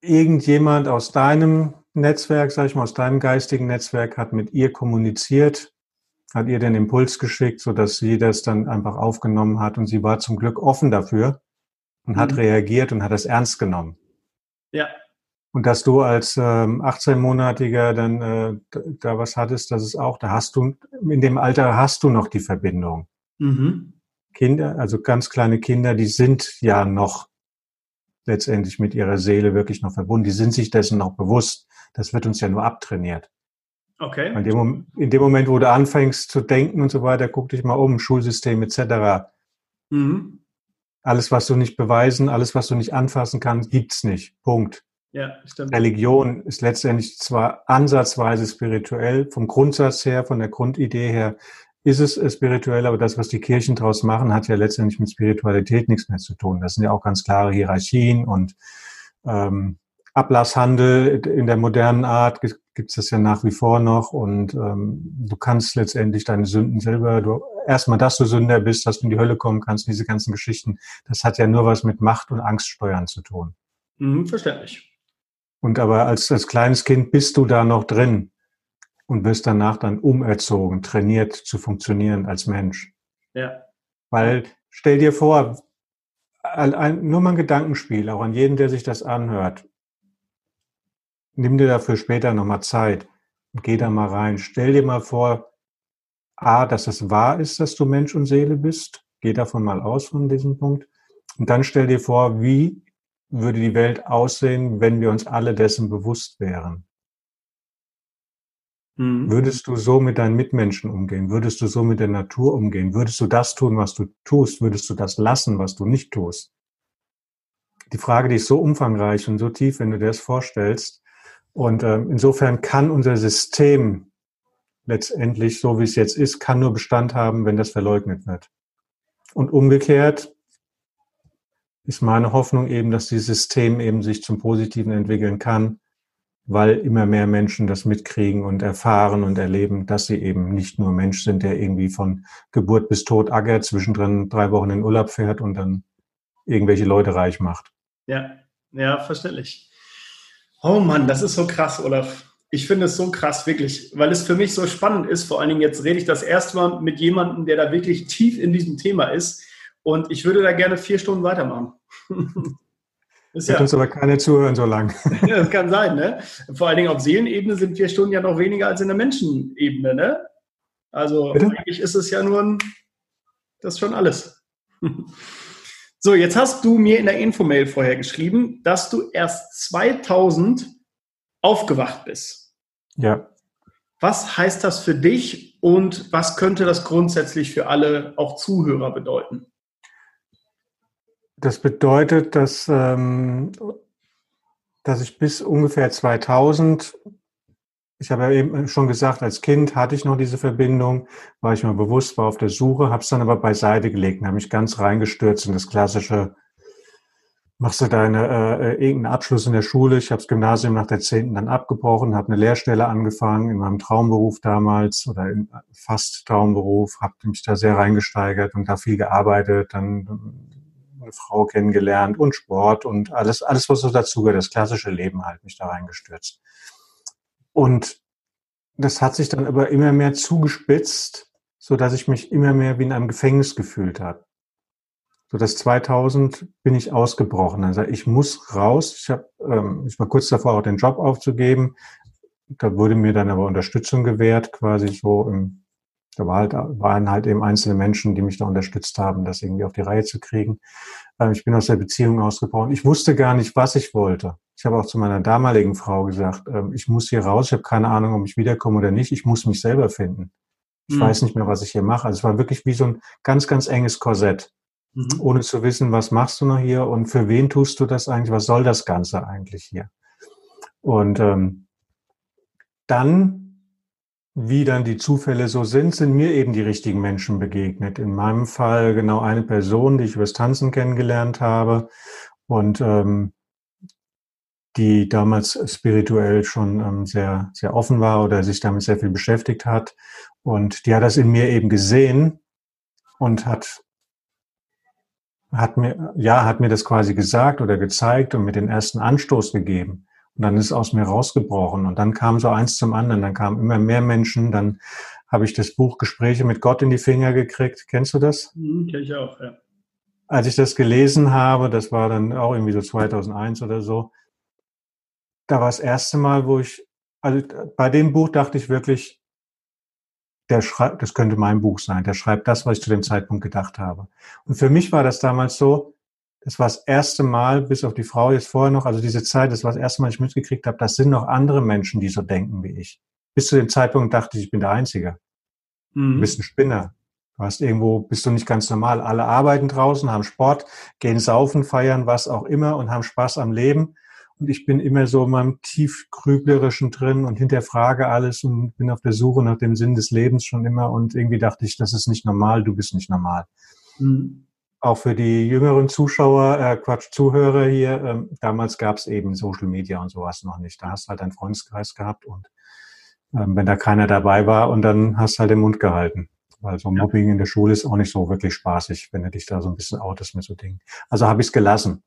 irgendjemand aus deinem Netzwerk, sag ich mal, aus deinem geistigen Netzwerk hat mit ihr kommuniziert, hat ihr den Impuls geschickt, so dass sie das dann einfach aufgenommen hat und sie war zum Glück offen dafür und mhm. hat reagiert und hat das ernst genommen. Ja. Und dass du als ähm, 18-Monatiger dann äh, da was hattest, das ist auch, da hast du, in dem Alter hast du noch die Verbindung. Mhm. Kinder, also ganz kleine Kinder, die sind ja noch letztendlich mit ihrer Seele wirklich noch verbunden. Die sind sich dessen noch bewusst. Das wird uns ja nur abtrainiert. Okay. In dem, in dem, Moment, wo du anfängst zu denken und so weiter, guck dich mal um, Schulsystem etc. Mhm. Alles, was du nicht beweisen, alles, was du nicht anfassen kannst, gibt's nicht. Punkt. Ja, stimmt. Religion ist letztendlich zwar ansatzweise spirituell, vom Grundsatz her, von der Grundidee her ist es spirituell, aber das, was die Kirchen daraus machen, hat ja letztendlich mit Spiritualität nichts mehr zu tun. Das sind ja auch ganz klare Hierarchien und ähm, Ablasshandel in der modernen Art gibt es das ja nach wie vor noch und ähm, du kannst letztendlich deine Sünden selber, du erstmal, dass du Sünder bist, dass du in die Hölle kommen kannst, diese ganzen Geschichten, das hat ja nur was mit Macht und Angststeuern zu tun. Mhm, verständlich. Und aber als, als kleines Kind bist du da noch drin und wirst danach dann umerzogen, trainiert zu funktionieren als Mensch. Ja. Weil stell dir vor, nur mal ein Gedankenspiel, auch an jeden, der sich das anhört. Nimm dir dafür später nochmal Zeit und geh da mal rein. Stell dir mal vor, A, dass es wahr ist, dass du Mensch und Seele bist. Geh davon mal aus von diesem Punkt. Und dann stell dir vor, wie würde die Welt aussehen, wenn wir uns alle dessen bewusst wären? Mhm. Würdest du so mit deinen Mitmenschen umgehen? Würdest du so mit der Natur umgehen? Würdest du das tun, was du tust? Würdest du das lassen, was du nicht tust? Die Frage, die ist so umfangreich und so tief, wenn du dir das vorstellst. Und äh, insofern kann unser System letztendlich, so wie es jetzt ist, kann nur Bestand haben, wenn das verleugnet wird. Und umgekehrt ist meine Hoffnung eben, dass dieses System eben sich zum Positiven entwickeln kann, weil immer mehr Menschen das mitkriegen und erfahren und erleben, dass sie eben nicht nur Mensch sind, der irgendwie von Geburt bis Tod ackert, zwischendrin drei Wochen in Urlaub fährt und dann irgendwelche Leute reich macht. Ja, ja, verständlich. Oh Mann, das ist so krass, Olaf. Ich finde es so krass, wirklich, weil es für mich so spannend ist. Vor allen Dingen jetzt rede ich das erste Mal mit jemandem, der da wirklich tief in diesem Thema ist. Und ich würde da gerne vier Stunden weitermachen. [laughs] Das ja. uns aber keine zuhören so lang. [laughs] das kann sein, ne? Vor allen Dingen auf Seelenebene sind vier Stunden ja noch weniger als in der Menschenebene, ne? Also Bitte? eigentlich ist es ja nur ein, das ist schon alles. [laughs] So, jetzt hast du mir in der Infomail vorher geschrieben, dass du erst 2000 aufgewacht bist. Ja. Was heißt das für dich und was könnte das grundsätzlich für alle auch Zuhörer bedeuten? Das bedeutet, dass, ähm, dass ich bis ungefähr 2000, ich habe ja eben schon gesagt, als Kind hatte ich noch diese Verbindung, war ich mir bewusst, war auf der Suche, habe es dann aber beiseite gelegt und habe mich ganz reingestürzt in das klassische, machst du deine äh, äh irgendeinen Abschluss in der Schule. Ich habe das Gymnasium nach der zehnten dann abgebrochen, habe eine Lehrstelle angefangen in meinem Traumberuf damals oder im fast Traumberuf, habe mich da sehr reingesteigert und da viel gearbeitet, dann eine Frau kennengelernt und Sport und alles, alles, was so dazugehört, das klassische Leben halt mich da reingestürzt. Und das hat sich dann aber immer mehr zugespitzt, so dass ich mich immer mehr wie in einem Gefängnis gefühlt habe. So dass 2000 bin ich ausgebrochen. Also ich muss raus. Ich habe, ähm, ich war kurz davor, auch den Job aufzugeben. Da wurde mir dann aber Unterstützung gewährt, quasi so im da war halt, waren halt eben einzelne Menschen, die mich da unterstützt haben, das irgendwie auf die Reihe zu kriegen. Ähm, ich bin aus der Beziehung ausgebrochen. Ich wusste gar nicht, was ich wollte. Ich habe auch zu meiner damaligen Frau gesagt, ähm, ich muss hier raus, ich habe keine Ahnung, ob ich wiederkomme oder nicht. Ich muss mich selber finden. Ich mhm. weiß nicht mehr, was ich hier mache. Also es war wirklich wie so ein ganz, ganz enges Korsett. Mhm. Ohne zu wissen, was machst du noch hier und für wen tust du das eigentlich? Was soll das Ganze eigentlich hier? Und ähm, dann wie dann die Zufälle so sind, sind mir eben die richtigen Menschen begegnet. In meinem Fall genau eine Person, die ich übers Tanzen kennengelernt habe und ähm, die damals spirituell schon ähm, sehr, sehr offen war oder sich damit sehr viel beschäftigt hat. Und die hat das in mir eben gesehen und hat, hat mir, ja, hat mir das quasi gesagt oder gezeigt und mir den ersten Anstoß gegeben. Und dann ist es aus mir rausgebrochen. Und dann kam so eins zum anderen. Dann kamen immer mehr Menschen. Dann habe ich das Buch Gespräche mit Gott in die Finger gekriegt. Kennst du das? Mhm, kenn ich auch, ja. Als ich das gelesen habe, das war dann auch irgendwie so 2001 oder so, da war das erste Mal, wo ich, also bei dem Buch dachte ich wirklich, der schreibt, das könnte mein Buch sein, der schreibt das, was ich zu dem Zeitpunkt gedacht habe. Und für mich war das damals so, das war das erste Mal, bis auf die Frau jetzt vorher noch, also diese Zeit, das war das erste Mal, ich mitgekriegt habe, das sind noch andere Menschen, die so denken wie ich. bis zu dem Zeitpunkt dachte ich, ich bin der Einzige. Mhm. Du bist ein Spinner. Du hast irgendwo, bist du nicht ganz normal. Alle arbeiten draußen, haben Sport, gehen saufen, feiern, was auch immer und haben Spaß am Leben. Und ich bin immer so in meinem tiefgrüblerischen drin und hinterfrage alles und bin auf der Suche nach dem Sinn des Lebens schon immer. Und irgendwie dachte ich, das ist nicht normal, du bist nicht normal. Mhm. Auch für die jüngeren Zuschauer, äh, Quatsch, Zuhörer hier, ähm, damals gab es eben Social Media und sowas noch nicht. Da hast du halt einen Freundeskreis gehabt und ähm, wenn da keiner dabei war und dann hast du halt den Mund gehalten. Weil so Mobbing in der Schule ist auch nicht so wirklich spaßig, wenn du dich da so ein bisschen outest mit so Dingen. Also habe ich es gelassen.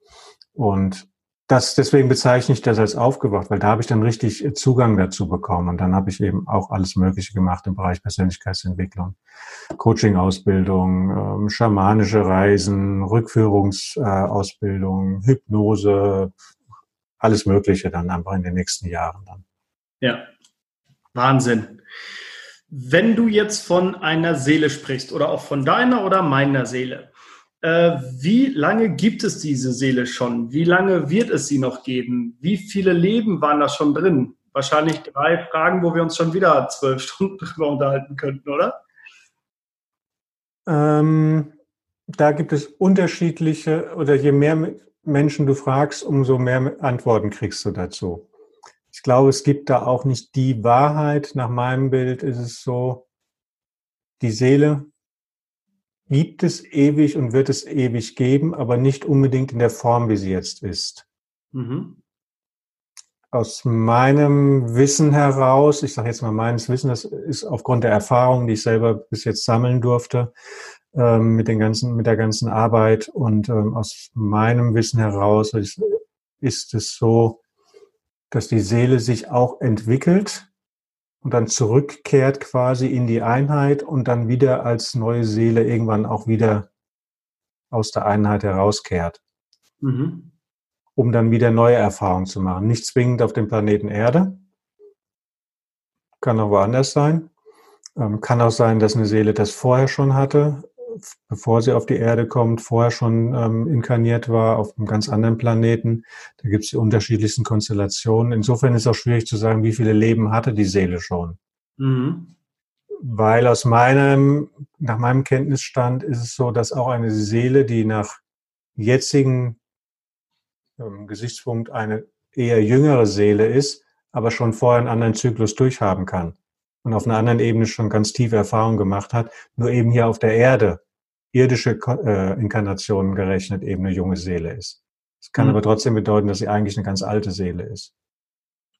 Und das, deswegen bezeichne ich das als aufgewacht, weil da habe ich dann richtig Zugang dazu bekommen. Und dann habe ich eben auch alles Mögliche gemacht im Bereich Persönlichkeitsentwicklung, Coaching-Ausbildung, ähm, schamanische Reisen, Rückführungsausbildung, äh, Hypnose, alles Mögliche dann einfach in den nächsten Jahren dann. Ja, Wahnsinn. Wenn du jetzt von einer Seele sprichst oder auch von deiner oder meiner Seele, äh, wie lange gibt es diese Seele schon? Wie lange wird es sie noch geben? Wie viele Leben waren da schon drin? Wahrscheinlich drei Fragen, wo wir uns schon wieder zwölf [laughs] Stunden drüber unterhalten könnten, oder? Ähm, da gibt es unterschiedliche, oder je mehr Menschen du fragst, umso mehr Antworten kriegst du dazu. Ich glaube, es gibt da auch nicht die Wahrheit. Nach meinem Bild ist es so, die Seele gibt es ewig und wird es ewig geben, aber nicht unbedingt in der Form, wie sie jetzt ist. Mhm. Aus meinem Wissen heraus, ich sage jetzt mal meines Wissen, das ist aufgrund der Erfahrungen, die ich selber bis jetzt sammeln durfte, ähm, mit den ganzen, mit der ganzen Arbeit und ähm, aus meinem Wissen heraus ist, ist es so, dass die Seele sich auch entwickelt und dann zurückkehrt quasi in die Einheit und dann wieder als neue Seele irgendwann auch wieder aus der Einheit herauskehrt. Mhm. Um dann wieder neue Erfahrungen zu machen. Nicht zwingend auf dem Planeten Erde. Kann auch woanders sein. Ähm, kann auch sein, dass eine Seele das vorher schon hatte bevor sie auf die Erde kommt, vorher schon ähm, inkarniert war auf einem ganz anderen Planeten. Da gibt es die unterschiedlichsten Konstellationen. Insofern ist es auch schwierig zu sagen, wie viele Leben hatte die Seele schon. Mhm. Weil aus meinem, nach meinem Kenntnisstand ist es so, dass auch eine Seele, die nach jetzigen ähm, Gesichtspunkt eine eher jüngere Seele ist, aber schon vorher einen anderen Zyklus durchhaben kann und auf einer anderen Ebene schon ganz tiefe Erfahrungen gemacht hat, nur eben hier auf der Erde irdische äh, Inkarnationen gerechnet eben eine junge Seele ist. Es kann mhm. aber trotzdem bedeuten, dass sie eigentlich eine ganz alte Seele ist.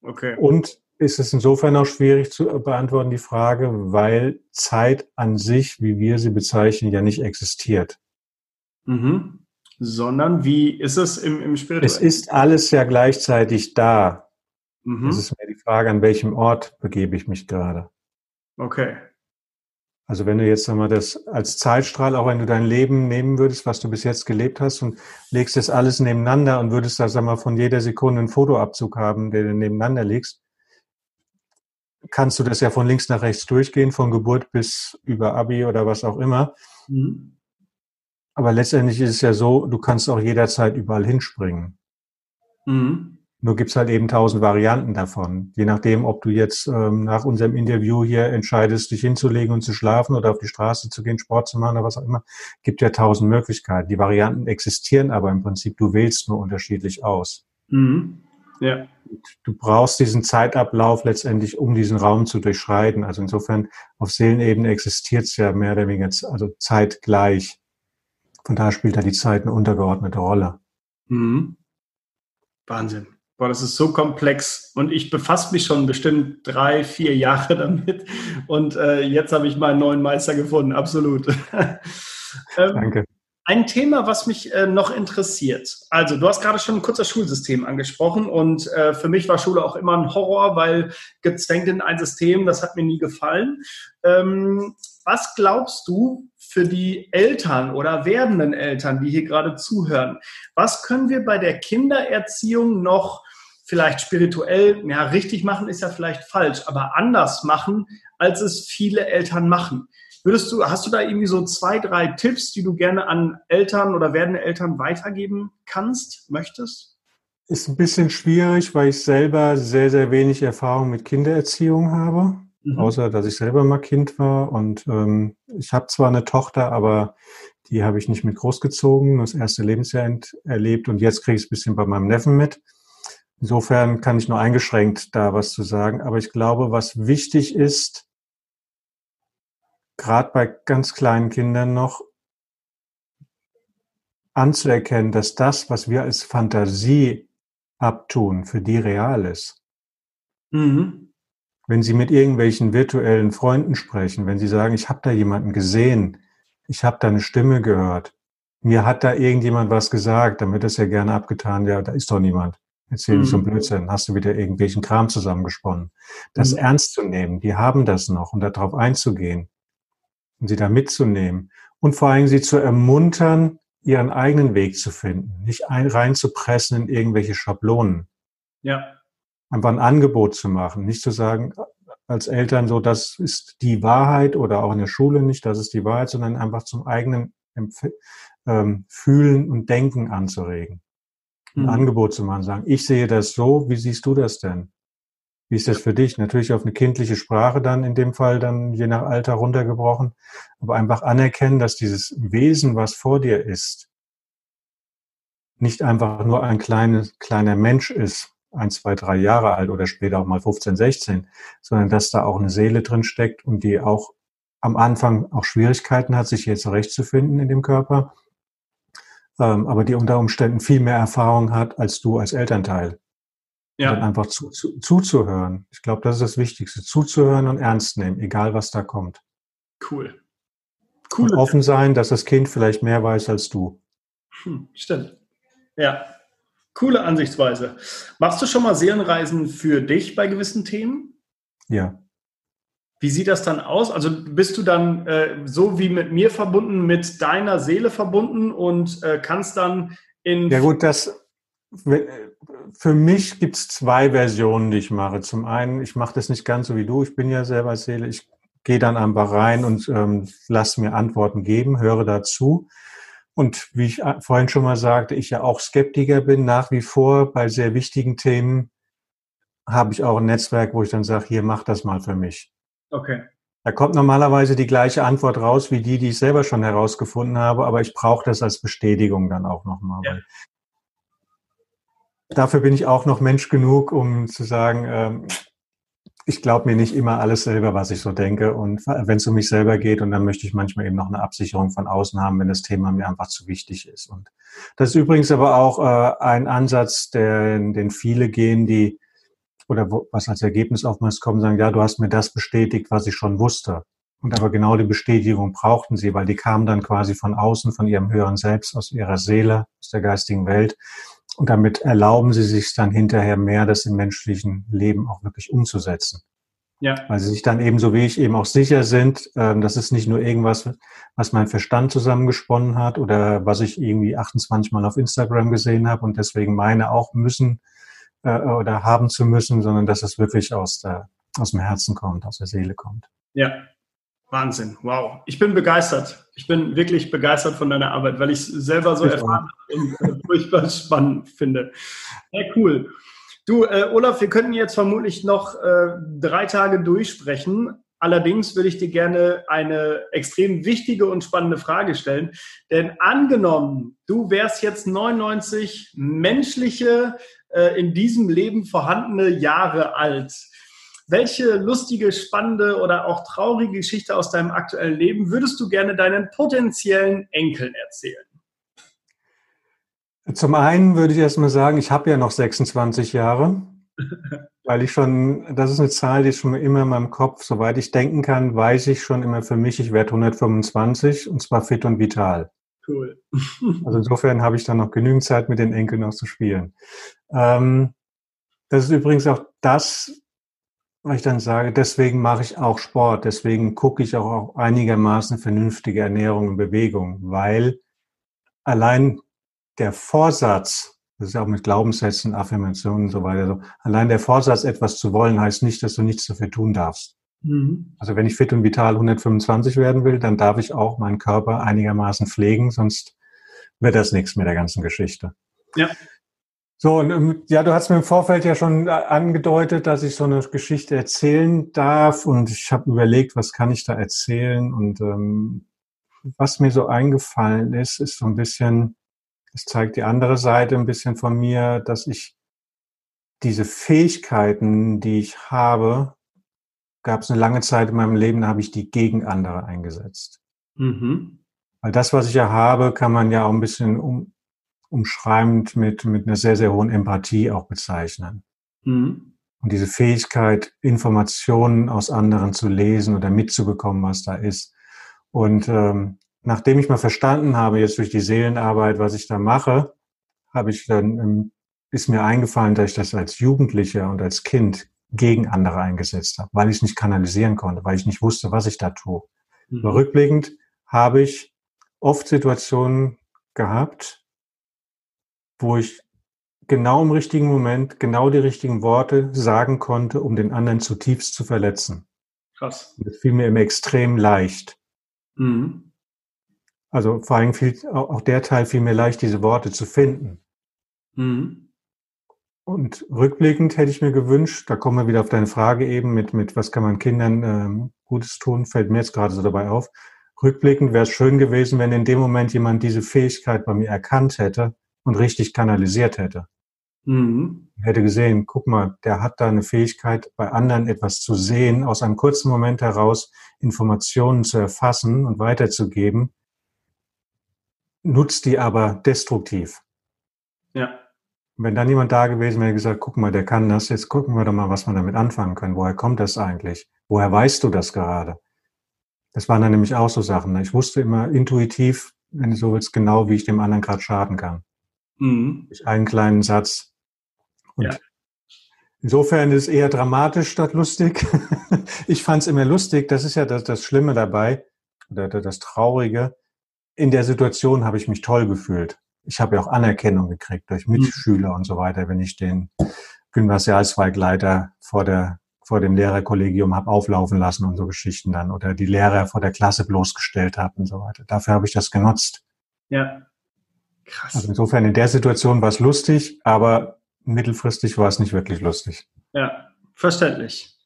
Okay. Und ist es insofern auch schwierig zu beantworten, die Frage, weil Zeit an sich, wie wir sie bezeichnen, ja nicht existiert. Mhm. Sondern wie ist es im, im Spirituellen? Es ist alles ja gleichzeitig da. Mhm. Es ist mir die Frage, an welchem Ort begebe ich mich gerade. Okay. Also wenn du jetzt einmal das als Zeitstrahl, auch wenn du dein Leben nehmen würdest, was du bis jetzt gelebt hast und legst das alles nebeneinander und würdest da sag mal von jeder Sekunde einen Fotoabzug haben, der du nebeneinander legst, kannst du das ja von links nach rechts durchgehen, von Geburt bis über Abi oder was auch immer. Mhm. Aber letztendlich ist es ja so, du kannst auch jederzeit überall hinspringen. Mhm. Nur gibt's halt eben tausend Varianten davon. Je nachdem, ob du jetzt ähm, nach unserem Interview hier entscheidest, dich hinzulegen und zu schlafen oder auf die Straße zu gehen, Sport zu machen oder was auch immer, gibt ja tausend Möglichkeiten. Die Varianten existieren aber im Prinzip, du wählst nur unterschiedlich aus. Mhm. Ja. Du brauchst diesen Zeitablauf letztendlich, um diesen Raum zu durchschreiten. Also insofern auf Seelenebene existiert es ja mehr oder weniger also zeitgleich. Von daher spielt da die Zeit eine untergeordnete Rolle. Mhm. Wahnsinn. Boah, das ist so komplex und ich befasse mich schon bestimmt drei, vier Jahre damit und äh, jetzt habe ich meinen neuen Meister gefunden, absolut. [laughs] ähm, Danke. Ein Thema, was mich äh, noch interessiert. Also, du hast gerade schon kurz das Schulsystem angesprochen und äh, für mich war Schule auch immer ein Horror, weil gezwängt in ein System, das hat mir nie gefallen. Ähm, was glaubst du für die Eltern oder werdenden Eltern, die hier gerade zuhören? Was können wir bei der Kindererziehung noch vielleicht spirituell, ja, richtig machen ist ja vielleicht falsch, aber anders machen, als es viele Eltern machen. Würdest du, hast du da irgendwie so zwei, drei Tipps, die du gerne an Eltern oder werdende Eltern weitergeben kannst, möchtest? ist ein bisschen schwierig, weil ich selber sehr, sehr wenig Erfahrung mit Kindererziehung habe, mhm. außer dass ich selber mal Kind war. Und ähm, ich habe zwar eine Tochter, aber die habe ich nicht mit großgezogen, das erste Lebensjahr erlebt und jetzt kriege ich es ein bisschen bei meinem Neffen mit. Insofern kann ich nur eingeschränkt da was zu sagen. Aber ich glaube, was wichtig ist, gerade bei ganz kleinen Kindern noch, anzuerkennen, dass das, was wir als Fantasie abtun, für die real ist. Mhm. Wenn Sie mit irgendwelchen virtuellen Freunden sprechen, wenn Sie sagen, ich habe da jemanden gesehen, ich habe da eine Stimme gehört, mir hat da irgendjemand was gesagt, dann wird das ja gerne abgetan, ja, da ist doch niemand. Erzähl nicht mhm. so ein Blödsinn, hast du wieder irgendwelchen Kram zusammengesponnen. Das mhm. ernst zu nehmen, die haben das noch und darauf einzugehen und sie da mitzunehmen und vor allem sie zu ermuntern, ihren eigenen Weg zu finden, nicht ein, reinzupressen in irgendwelche Schablonen. Ja. Einfach ein Angebot zu machen, nicht zu sagen, als Eltern so, das ist die Wahrheit oder auch in der Schule nicht, das ist die Wahrheit, sondern einfach zum eigenen Empf ähm, Fühlen und Denken anzuregen. Ein mhm. Angebot zu machen, sagen, ich sehe das so, wie siehst du das denn? Wie ist das für dich? Natürlich auf eine kindliche Sprache dann in dem Fall dann je nach Alter runtergebrochen, aber einfach anerkennen, dass dieses Wesen, was vor dir ist, nicht einfach nur ein kleines, kleiner Mensch ist, ein, zwei, drei Jahre alt oder später auch mal 15, 16, sondern dass da auch eine Seele drin steckt und die auch am Anfang auch Schwierigkeiten hat, sich hier zurechtzufinden in dem Körper, aber die unter Umständen viel mehr Erfahrung hat als du als Elternteil. Ja. Und einfach zu, zu, zuzuhören. Ich glaube, das ist das Wichtigste. Zuzuhören und ernst nehmen, egal was da kommt. Cool. Cool. offen sein, dass das Kind vielleicht mehr weiß als du. Hm, stimmt. Ja. Coole Ansichtsweise. Machst du schon mal Seelenreisen für dich bei gewissen Themen? Ja. Wie sieht das dann aus? Also bist du dann äh, so wie mit mir verbunden, mit deiner Seele verbunden und äh, kannst dann in. Ja, gut, das, für mich gibt es zwei Versionen, die ich mache. Zum einen, ich mache das nicht ganz so wie du. Ich bin ja selber Seele. Ich gehe dann einfach rein und ähm, lasse mir Antworten geben, höre dazu. Und wie ich äh, vorhin schon mal sagte, ich ja auch Skeptiker bin, nach wie vor bei sehr wichtigen Themen habe ich auch ein Netzwerk, wo ich dann sage, hier, mach das mal für mich. Okay. Da kommt normalerweise die gleiche Antwort raus wie die, die ich selber schon herausgefunden habe, aber ich brauche das als Bestätigung dann auch nochmal. Ja dafür bin ich auch noch Mensch genug, um zu sagen, ähm, ich glaube mir nicht immer alles selber, was ich so denke. Und wenn es um mich selber geht, und dann möchte ich manchmal eben noch eine Absicherung von außen haben, wenn das Thema mir einfach zu wichtig ist. Und das ist übrigens aber auch äh, ein Ansatz, der, den viele gehen, die oder wo, was als Ergebnis oftmals kommen, sagen, ja, du hast mir das bestätigt, was ich schon wusste. Und aber genau die Bestätigung brauchten sie, weil die kam dann quasi von außen, von ihrem höheren Selbst, aus ihrer Seele, aus der geistigen Welt. Und damit erlauben sie sich dann hinterher mehr, das im menschlichen Leben auch wirklich umzusetzen. Ja. Weil sie sich dann eben so wie ich eben auch sicher sind, äh, dass es nicht nur irgendwas, was mein Verstand zusammengesponnen hat oder was ich irgendwie 28 Mal auf Instagram gesehen habe und deswegen meine auch müssen äh, oder haben zu müssen, sondern dass es wirklich aus, der, aus dem Herzen kommt, aus der Seele kommt. Ja, Wahnsinn, wow. Ich bin begeistert. Ich bin wirklich begeistert von deiner Arbeit, weil ich es selber so ich erfahren und äh, furchtbar [laughs] spannend finde. Ja, cool. Du, äh, Olaf, wir könnten jetzt vermutlich noch äh, drei Tage durchsprechen. Allerdings würde ich dir gerne eine extrem wichtige und spannende Frage stellen. Denn angenommen, du wärst jetzt 99 menschliche, äh, in diesem Leben vorhandene Jahre alt welche lustige, spannende oder auch traurige Geschichte aus deinem aktuellen Leben würdest du gerne deinen potenziellen Enkeln erzählen? Zum einen würde ich erstmal sagen, ich habe ja noch 26 Jahre, [laughs] weil ich schon, das ist eine Zahl, die ist schon immer in meinem Kopf, soweit ich denken kann, weiß ich schon immer für mich, ich werde 125 und zwar fit und vital. Cool. also insofern habe ich dann noch genügend Zeit, mit den Enkeln noch zu spielen. Ähm, das ist übrigens auch das, weil ich dann sage, deswegen mache ich auch Sport, deswegen gucke ich auch einigermaßen vernünftige Ernährung und Bewegung, weil allein der Vorsatz, das ist ja auch mit Glaubenssätzen, Affirmationen und so weiter, so, allein der Vorsatz, etwas zu wollen, heißt nicht, dass du nichts dafür tun darfst. Mhm. Also wenn ich fit und vital 125 werden will, dann darf ich auch meinen Körper einigermaßen pflegen, sonst wird das nichts mit der ganzen Geschichte. Ja. So, und ähm, ja, du hast mir im Vorfeld ja schon äh, angedeutet, dass ich so eine Geschichte erzählen darf und ich habe überlegt, was kann ich da erzählen und ähm, was mir so eingefallen ist, ist so ein bisschen, es zeigt die andere Seite ein bisschen von mir, dass ich diese Fähigkeiten, die ich habe, gab es eine lange Zeit in meinem Leben, da habe ich die gegen andere eingesetzt. Mhm. Weil das, was ich ja habe, kann man ja auch ein bisschen um, umschreibend mit, mit einer sehr, sehr hohen Empathie auch bezeichnen. Mhm. Und diese Fähigkeit, Informationen aus anderen zu lesen oder mitzubekommen, was da ist. Und ähm, nachdem ich mal verstanden habe, jetzt durch die Seelenarbeit, was ich da mache, habe ich dann, ähm, ist mir eingefallen, dass ich das als Jugendlicher und als Kind gegen andere eingesetzt habe, weil ich es nicht kanalisieren konnte, weil ich nicht wusste, was ich da tue. Mhm. Rückblickend habe ich oft Situationen gehabt, wo ich genau im richtigen Moment genau die richtigen Worte sagen konnte, um den anderen zutiefst zu verletzen. Krass. Das fiel mir immer extrem leicht. Mhm. Also vor allem fiel auch der Teil fiel mir leicht, diese Worte zu finden. Mhm. Und rückblickend hätte ich mir gewünscht, da kommen wir wieder auf deine Frage eben mit, mit was kann man Kindern ähm, Gutes tun, fällt mir jetzt gerade so dabei auf. Rückblickend wäre es schön gewesen, wenn in dem Moment jemand diese Fähigkeit bei mir erkannt hätte und richtig kanalisiert hätte. Mhm. Hätte gesehen, guck mal, der hat da eine Fähigkeit, bei anderen etwas zu sehen, aus einem kurzen Moment heraus Informationen zu erfassen und weiterzugeben, nutzt die aber destruktiv. Ja. Wenn dann jemand da gewesen wäre, gesagt, guck mal, der kann das, jetzt gucken wir doch mal, was wir damit anfangen können. Woher kommt das eigentlich? Woher weißt du das gerade? Das waren dann nämlich auch so Sachen. Ne? Ich wusste immer intuitiv, wenn du so willst, genau, wie ich dem anderen gerade schaden kann. Mhm. Durch einen kleinen Satz. Und ja. insofern ist es eher dramatisch statt lustig. [laughs] ich fand es immer lustig. Das ist ja das, das Schlimme dabei, oder das Traurige. In der Situation habe ich mich toll gefühlt. Ich habe ja auch Anerkennung gekriegt durch mhm. Mitschüler mhm. und so weiter, wenn ich den Gymnasialzweigleiter vor der vor dem Lehrerkollegium habe auflaufen lassen und so Geschichten dann oder die Lehrer vor der Klasse bloßgestellt habe und so weiter. Dafür habe ich das genutzt. Ja. Krass. Also insofern in der Situation war es lustig, aber mittelfristig war es nicht wirklich lustig. Ja, verständlich.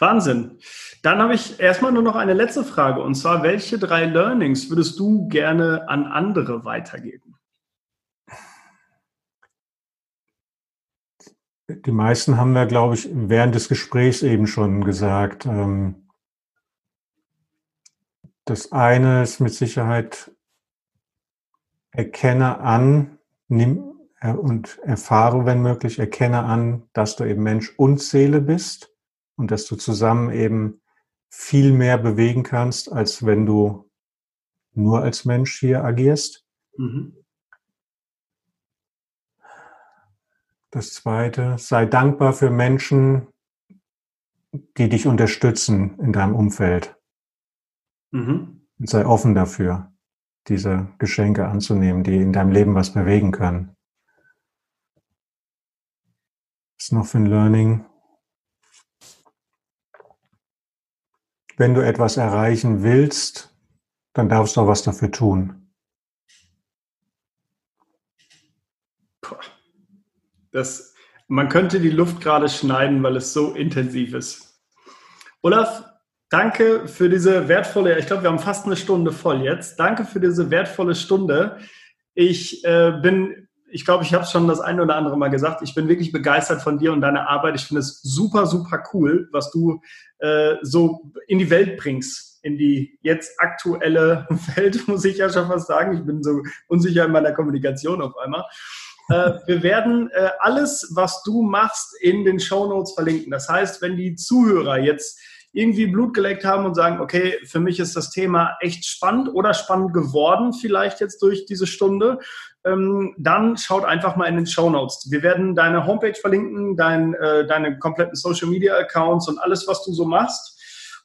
Wahnsinn. Dann habe ich erstmal nur noch eine letzte Frage und zwar, welche drei Learnings würdest du gerne an andere weitergeben? Die meisten haben wir, glaube ich, während des Gesprächs eben schon gesagt. Ähm, das eine ist mit Sicherheit erkenne an, nimm äh, und erfahre, wenn möglich, erkenne an, dass du eben Mensch und Seele bist und dass du zusammen eben viel mehr bewegen kannst, als wenn du nur als Mensch hier agierst. Mhm. Das zweite, sei dankbar für Menschen, die dich unterstützen in deinem Umfeld. Mhm. Und sei offen dafür diese Geschenke anzunehmen, die in deinem Leben was bewegen können. Was ist noch für ein Learning? Wenn du etwas erreichen willst, dann darfst du auch was dafür tun. Das, man könnte die Luft gerade schneiden, weil es so intensiv ist. Olaf, Danke für diese wertvolle, ich glaube, wir haben fast eine Stunde voll jetzt. Danke für diese wertvolle Stunde. Ich äh, bin, ich glaube, ich habe es schon das eine oder andere Mal gesagt, ich bin wirklich begeistert von dir und deiner Arbeit. Ich finde es super, super cool, was du äh, so in die Welt bringst, in die jetzt aktuelle [laughs] Welt, muss ich ja schon fast sagen. Ich bin so unsicher in meiner Kommunikation auf einmal. Äh, wir werden äh, alles, was du machst, in den Show Notes verlinken. Das heißt, wenn die Zuhörer jetzt irgendwie Blut geleckt haben und sagen, okay, für mich ist das Thema echt spannend oder spannend geworden, vielleicht jetzt durch diese Stunde, ähm, dann schaut einfach mal in den Show Notes. Wir werden deine Homepage verlinken, dein, äh, deine kompletten Social Media Accounts und alles, was du so machst.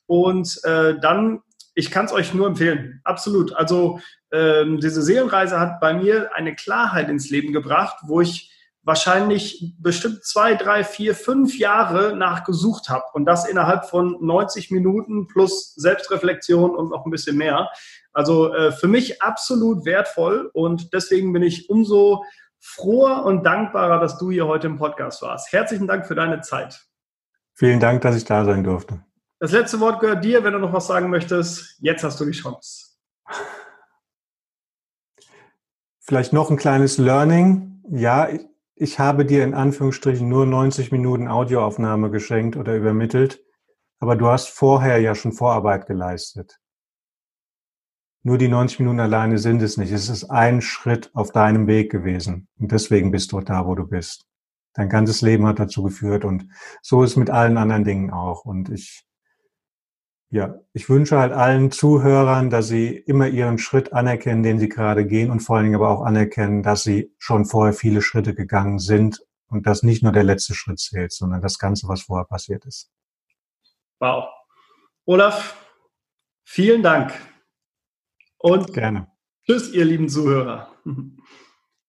Und äh, dann, ich kann es euch nur empfehlen, absolut. Also ähm, diese Seelenreise hat bei mir eine Klarheit ins Leben gebracht, wo ich wahrscheinlich bestimmt zwei, drei, vier, fünf Jahre nachgesucht habe und das innerhalb von 90 Minuten plus Selbstreflexion und noch ein bisschen mehr. Also äh, für mich absolut wertvoll und deswegen bin ich umso froher und dankbarer, dass du hier heute im Podcast warst. Herzlichen Dank für deine Zeit. Vielen Dank, dass ich da sein durfte. Das letzte Wort gehört dir, wenn du noch was sagen möchtest. Jetzt hast du die Chance. Vielleicht noch ein kleines Learning. Ja, ich habe dir in Anführungsstrichen nur 90 Minuten Audioaufnahme geschenkt oder übermittelt, aber du hast vorher ja schon Vorarbeit geleistet. Nur die 90 Minuten alleine sind es nicht. Es ist ein Schritt auf deinem Weg gewesen. Und deswegen bist du da, wo du bist. Dein ganzes Leben hat dazu geführt. Und so ist mit allen anderen Dingen auch. Und ich, ja, ich wünsche halt allen Zuhörern, dass sie immer ihren Schritt anerkennen, den sie gerade gehen und vor allen Dingen aber auch anerkennen, dass sie schon vorher viele Schritte gegangen sind und dass nicht nur der letzte Schritt zählt, sondern das Ganze, was vorher passiert ist. Wow. Olaf, vielen Dank. Und gerne. Tschüss, ihr lieben Zuhörer.